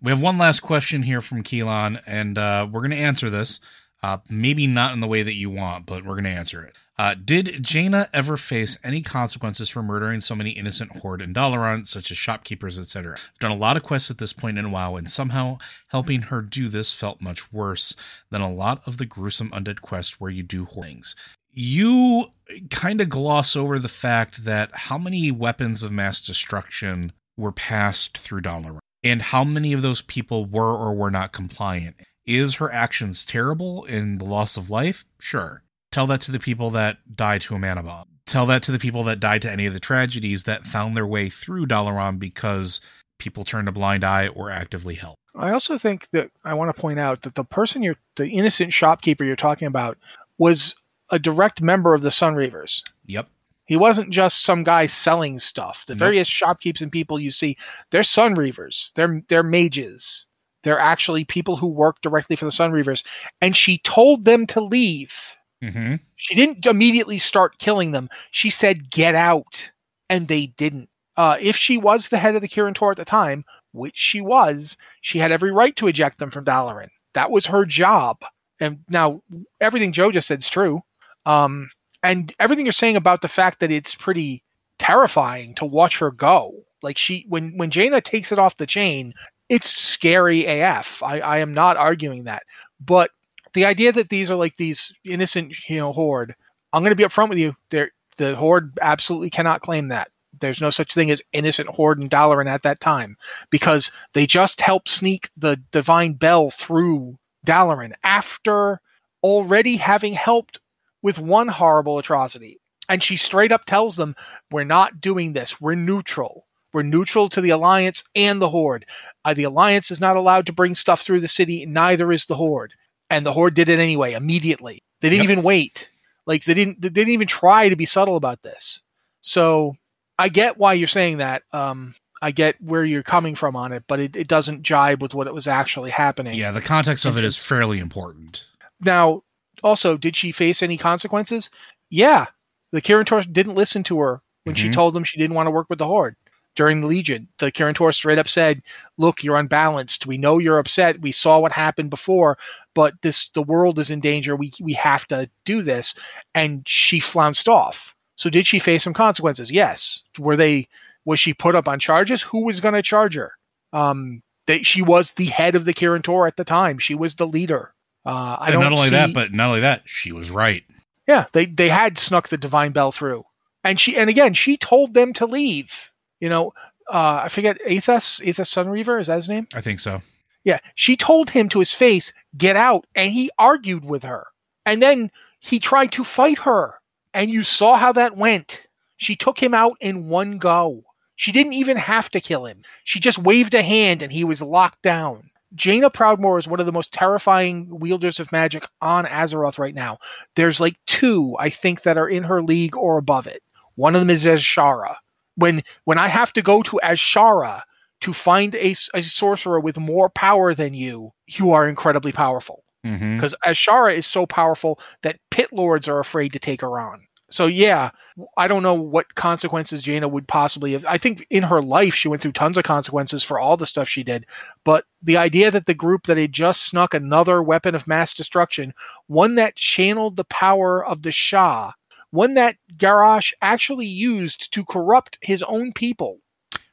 We have one last question here from Keelan, and uh, we're going to answer this. Uh, maybe not in the way that you want, but we're going to answer it. Uh, did Jaina ever face any consequences for murdering so many innocent Horde and Dalaran, such as shopkeepers, etc.? I've done a lot of quests at this point in WoW, and somehow helping her do this felt much worse than a lot of the gruesome undead quests where you do things. You kind of gloss over the fact that how many weapons of mass destruction were passed through Dalaran, and how many of those people were or were not compliant. Is her actions terrible in the loss of life? Sure. Tell that to the people that died to a mana bomb. Tell that to the people that died to any of the tragedies that found their way through Dalaran because people turned a blind eye or actively helped. I also think that I want to point out that the person you're, the innocent shopkeeper you're talking about, was a direct member of the Sun Reavers. Yep. He wasn't just some guy selling stuff. The various shopkeepers and people you see, they're Sun Reavers. They're they're mages. They're actually people who work directly for the Sun Reavers. And she told them to leave. Mm-hmm. She didn't immediately start killing them. She said, "Get out," and they didn't. Uh, if she was the head of the Kirin Tor at the time, which she was, she had every right to eject them from Dalaran. That was her job. And now everything Joe just said is true. Um, and everything you're saying about the fact that it's pretty terrifying to watch her go. Like she, when when Jaina takes it off the chain, it's scary AF. I, I am not arguing that, but the idea that these are like these innocent, you know, horde. I'm going to be upfront with you. The horde absolutely cannot claim that. There's no such thing as innocent horde and Dalaran at that time because they just helped sneak the divine bell through Dalaran after already having helped with one horrible atrocity. And she straight up tells them, "We're not doing this. We're neutral. We're neutral to the alliance and the horde. Uh, the alliance is not allowed to bring stuff through the city. Neither is the horde." And the horde did it anyway, immediately. They didn't Yep. even wait. Like they didn't. They didn't even try to be subtle about this. So I get why you're saying that. Um, I get where you're coming from on it, but it, it doesn't jibe with what it was actually happening. Yeah, the context of it is fairly important. Now, also, did she face any consequences? Yeah. The Kirin Tor didn't listen to her when she Mhm. told them she didn't want to work with the Horde. During the Legion. The Tor straight up said, "Look, you're unbalanced. We know you're upset. We saw what happened before, but this the world is in danger. We we have to do this." And she flounced off. So did she face some consequences? Yes. Were they was she put up on charges? Who was going to charge her? Um, they, she was the head of the Tor at the time. She was the leader. Uh, I and don't not only see, that, but not only that, she was right. yeah, they they had snuck the divine bell through, and she and again she told them to leave. You know, uh, I forget Aethas Aethas Sunreaver is that his name? I think so. Yeah, she told him to his face, "Get out," and he argued with her, and then he tried to fight her, and you saw how that went. She took him out in one go. She didn't even have to kill him. She just waved a hand, and he was locked down. Jaina Proudmoore is one of the most terrifying wielders of magic on Azeroth right now. There's like two, I think, that are in her league or above it. One of them is Azshara. When when I have to go to Azshara to find a, a sorcerer with more power than you, you are incredibly powerful. Mm-hmm. Because Azshara is so powerful that pit lords are afraid to take her on. So yeah, I don't know what consequences Jaina would possibly have. I think in her life she went through tons of consequences for all the stuff she did. But the idea that the group that had just snuck another weapon of mass destruction, one that channeled the power of the Sha, one that Garrosh actually used to corrupt his own people,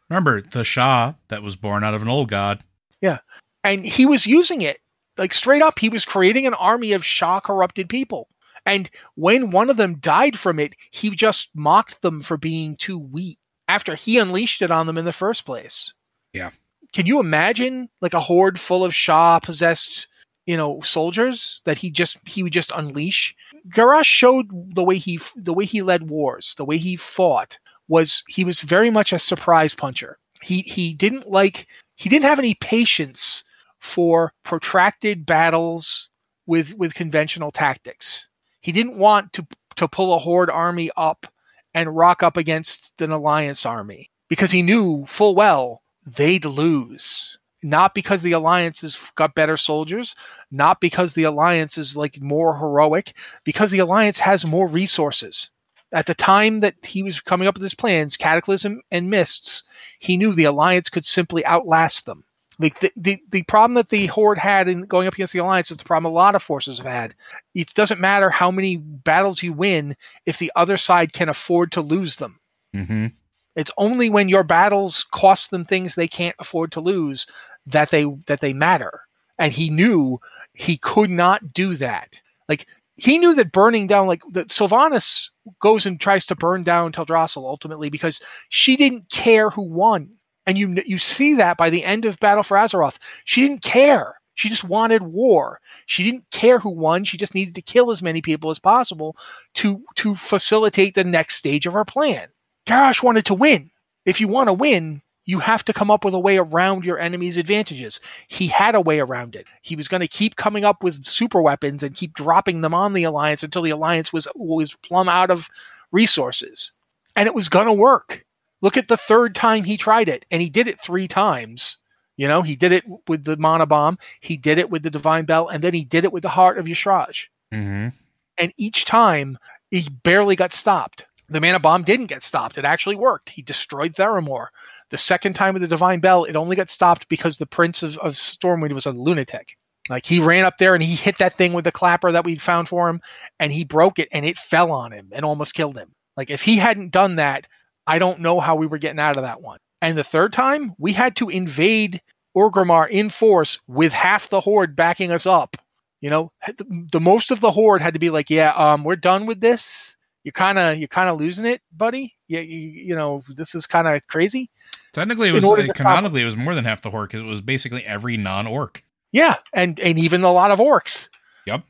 Remember the Sha that was born out of an old god. Yeah. And he was using it like straight up. He was creating an army of Sha corrupted people. And when one of them died from it, he just mocked them for being too weak after he unleashed it on them in the first place. Yeah. Can you imagine like a horde full of Sha possessed, you know, soldiers that he just he would just unleash? Garrosh showed the way he the way he led wars, the way he fought was he was very much a surprise puncher. He he didn't like he didn't have any patience for protracted battles with with conventional tactics. He didn't want to to pull a horde army up and rock up against an alliance army because he knew full well they'd lose. Not because the alliance has got better soldiers, not because the alliance is like more heroic, because the alliance has more resources. At the time that he was coming up with his plans, Cataclysm and Mists, he knew the alliance could simply outlast them. Like the, the, the problem that the Horde had in going up against the Alliance is the problem a lot of forces have had. It doesn't matter how many battles you win if the other side can afford to lose them. Mm-hmm. It's only when your battles cost them things they can't afford to lose that they that they matter. And he knew he could not do that. Like he knew that burning down like that Sylvanas goes and tries to burn down Teldrassil ultimately because she didn't care who won. And you you see that by the end of Battle for Azeroth. She didn't care. She just wanted war. She didn't care who won. She just needed to kill as many people as possible to to facilitate the next stage of her plan. Garrosh wanted to win. If you want to win, you have to come up with a way around your enemy's advantages. He had a way around it. He was going to keep coming up with super weapons and keep dropping them on the alliance until the alliance was was plumb out of resources. And it was going to work. Look at the third time he tried it, and he did it three times. You know, he did it with the Mana Bomb, he did it with the Divine Bell, and then he did it with the Heart of Y'Shaarj. Mm-hmm. And each time, he barely got stopped. The Mana Bomb didn't get stopped. It actually worked. He destroyed Theramore. The second time with the Divine Bell, it only got stopped because the Prince of, of Stormwind was a lunatic. Like he ran up there and he hit that thing with the clapper that we'd found for him, and he broke it and it fell on him and almost killed him. Like if he hadn't done that, I don't know how we were getting out of that one. And the third time, we had to invade Orgrimmar in force with half the horde backing us up. You know, the, the most of the horde had to be like, "Yeah, um, we're done with this. You're kind of you're kind of losing it, buddy. Yeah, you, you know, this is kind of crazy." Technically, it was uh, canonically it was more than half the horde because it was basically every non-orc. Yeah, and and even a lot of orcs. Yep.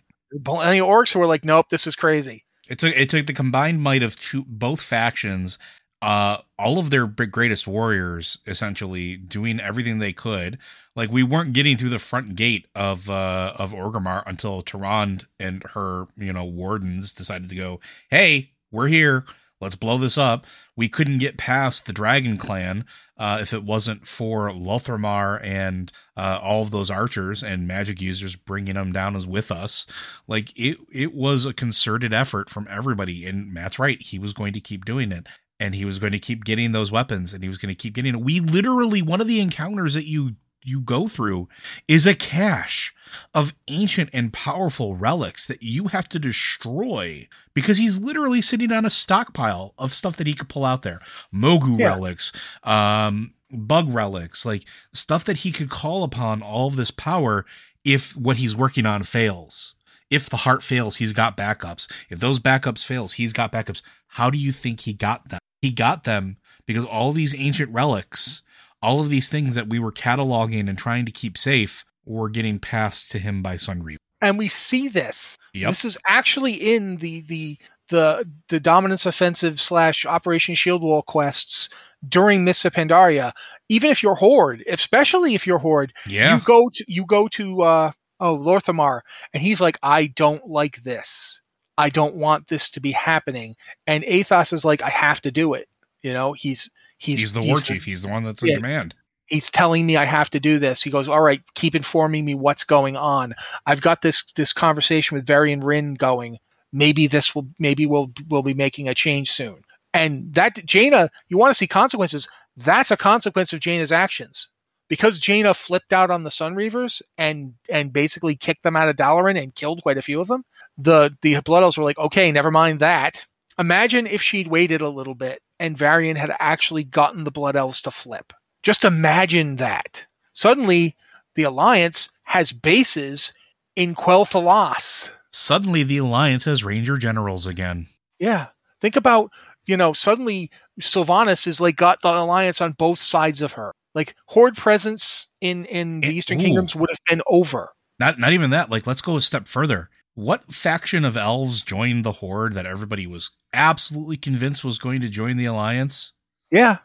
Plenty of orcs who were like, "Nope, this is crazy." It took it took the combined might of two, both factions, uh, all of their greatest warriors, essentially doing everything they could. Like we weren't getting through the front gate of uh of Orgrimmar until Tyrande and her you know wardens decided to go, hey, we're here. Let's blow this up. We couldn't get past the Dragon Clan uh, if it wasn't for Lor'themar and uh, all of those archers and magic users bringing them down as with us. Like it, it was a concerted effort from everybody. And Matt's right; he was going to keep doing it. and he was going to keep getting those weapons and he was going to keep getting it. We literally one of the encounters that you you go through is a cache of ancient and powerful relics that you have to destroy because he's literally sitting on a stockpile of stuff that he could pull out there. Mogu Yeah. relics, um bug relics, like stuff that he could call upon all of this power if what he's working on fails. If the heart fails, he's got backups. If those backups fails, he's got backups. How do you think he got them? He got them because all these ancient relics, all of these things that we were cataloging and trying to keep safe were getting passed to him by Sunreaver. and we see this. Yep. This is actually in the the the the dominance offensive slash Operation Shield Wall quests during Mists of Pandaria. Even if you're Horde, especially if you're Horde, Yeah. you go to you go to uh oh Lor'themar, and he's like, I don't like this. I don't want this to be happening. And Aethas is like, I have to do it. You know, he's he's He's, the war chief. He's the one that's in Yeah. command. he's telling me I have to do this. He goes, "All right, keep informing me what's going on. I've got this this conversation with Varian Wrynn going. Maybe this will maybe we'll we'll be making a change soon." And that Jaina, you want to see consequences? That's a consequence of Jaina's actions. Because Jaina flipped out on the Sunreavers and and basically kicked them out of Dalaran and killed quite a few of them. The the Blood Elves were like, "Okay, never mind that." Imagine if she'd waited a little bit and Varian had actually gotten the Blood Elves to flip. Just imagine that. Suddenly, the Alliance has bases in Quel'Thalas. Suddenly, the Alliance has Ranger Generals again. Yeah. Think about, you know, suddenly Sylvanas is like got the Alliance on both sides of her. Like Horde presence in in the It- Eastern ooh. Kingdoms would have been over. Not not even that. Like, let's go a step further. What faction of elves joined the Horde that everybody was absolutely convinced was going to join the Alliance? Yeah.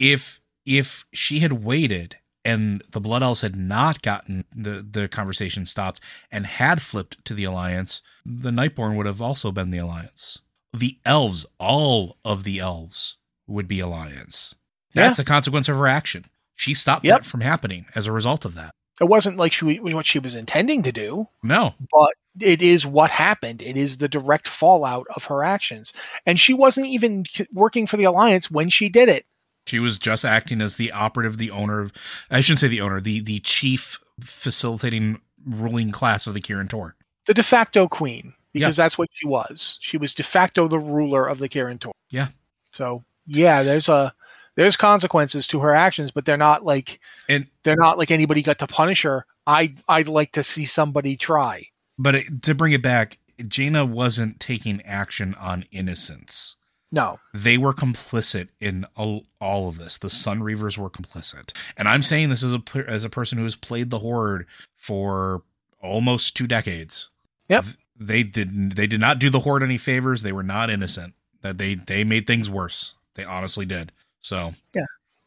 If if she had waited and the Blood Elves had not gotten the the conversation stopped and had flipped to the Alliance, the Nightborne would have also been the Alliance. The elves, all of the elves, would be Alliance. That's a consequence of her action. She stopped Yep. that from happening as a result of that. It wasn't like she what she was intending to do. No, but it is what happened. It is the direct fallout of her actions. And she wasn't even working for the Alliance when she did it. She was just acting as the operative, the owner of, I shouldn't say the owner, the, the chief facilitating ruling class of the Kirin Tor. The de facto queen, because that's what she was. She was de facto the ruler of the Kirin Tor. Yeah. So yeah, there's a there's consequences to her actions, but they're not like And they're not like anybody got to punish her. I I'd like to see somebody try. But it, to bring it back, Jaina wasn't taking action on innocence. No. They were complicit in all, all of this. The Sunreavers were complicit, and I'm saying this as a as a person who has played the Horde for almost two decades. Yep. They did they did not do the Horde any favors. They were not innocent. That they they made things worse. They honestly did. So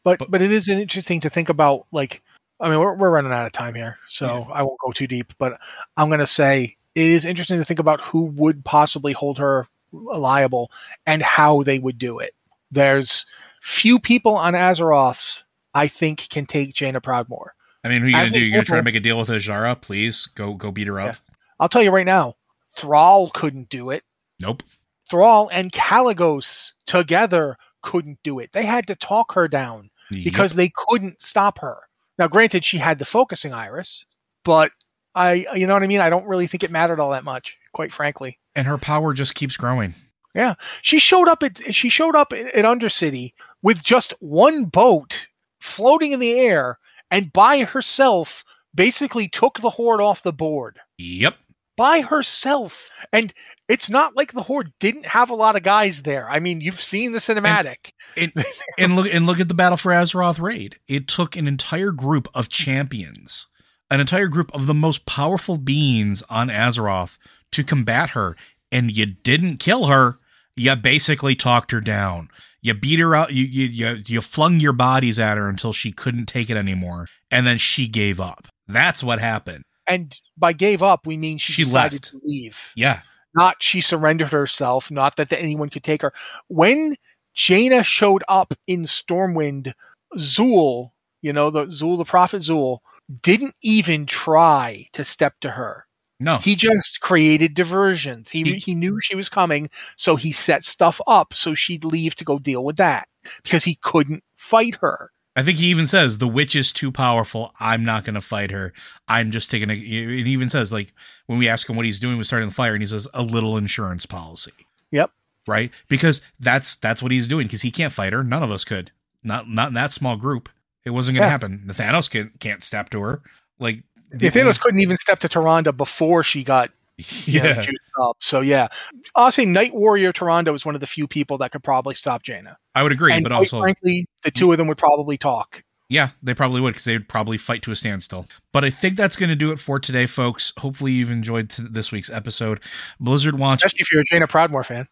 But, But- but it is interesting to think about like I mean we're we're running out of time here, so I won't go too deep, but I'm going to say it is interesting to think about who would possibly hold her liable and how they would do it. There's few people on Azeroth I think can take Jaina Proudmoore. I mean, who are you gonna do? You're gonna try to make a deal with Azshara? Please go go beat her up. I'll tell you right now, Thrall couldn't do it. Nope. Thrall and Kalecgos together couldn't do it. They had to talk her down. because they couldn't stop her. Now, granted, she had the focusing iris, but I, you know what I mean. I don't really think it mattered all that much, quite frankly. And her power just keeps growing. Yeah. She showed up at she showed up at Undercity with just one boat floating in the air, and by herself, basically took the horde off the board Yep. by herself. And it's not like the horde didn't have a lot of guys there. I mean, you've seen the cinematic. And, and look and look at the Battle for Azeroth raid. It took an entire group of champions, an entire group of the most powerful beings on Azeroth to combat her, and you didn't kill her. You basically talked her down. You beat her out. You you you, you flung your bodies at her until she couldn't take it anymore, and then she gave up. That's what happened. and by gave up, we mean she, She decided left. to leave. Yeah. Not she surrendered herself, not that anyone could take her. When Jaina showed up in Stormwind, Zul, you know, the Zul, the prophet Zul, didn't even try to step to her. No. He just created diversions. He, He- he knew she was coming, so he set stuff up so she'd leave to go deal with that because he couldn't fight her. I think he even says the witch is too powerful. I'm not going to fight her. I'm just taking a. It even says like when we ask him what he's doing with starting the fire, and he says a little insurance policy. Yep. Right, because that's that's what he's doing. Because he can't fight her. None of us could. Not not in that small group. It wasn't going to Yeah. happen. Thanos can't can't step to her. Like the Thanos couldn't even step to Tyrande before she got know, yeah, up. So yeah, I'll say Night Warrior Tyrande is one of the few people that could probably stop Jaina. I would agree. and but also, frankly, the two of them would probably talk. Yeah, they probably would because they would probably fight to a standstill. But I think that's going to do it for today, folks. Hopefully, you've enjoyed t- this week's episode. Blizzard wants. Especially if you're a Jaina Proudmoore fan.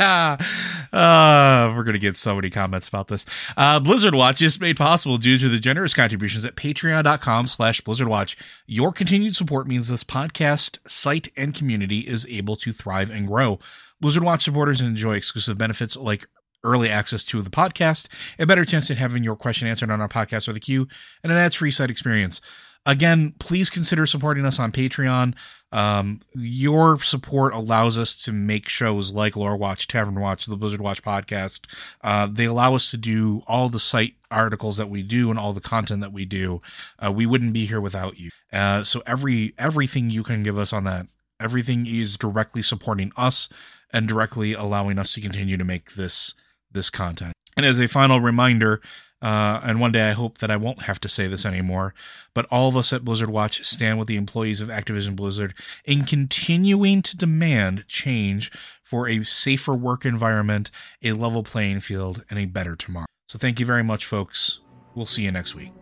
uh, we're going to get so many comments about this. Uh, Blizzard Watch is made possible due to the generous contributions at patreon.com slash Blizzard Watch. Your continued support means this podcast, site, and community is able to thrive and grow. Blizzard Watch supporters enjoy exclusive benefits like early access to the podcast, a better chance at having your question answered on our podcast or the queue, and an ads free site experience. Again, please consider supporting us on Patreon. Um, your support allows us to make shows like Lore Watch, Tavern Watch, the Blizzard Watch podcast. Uh, they allow us to do all the site articles that we do and all the content that we do. Uh, we wouldn't be here without you. Uh, so every everything you can give us on that, everything is directly supporting us and directly allowing us to continue to make this this content. And as a final reminder, uh, and one day I hope that I won't have to say this anymore, but all of us at Blizzard Watch stand with the employees of Activision Blizzard in continuing to demand change for a safer work environment, a level playing field, and a better tomorrow. So thank you very much, folks. We'll see you next week.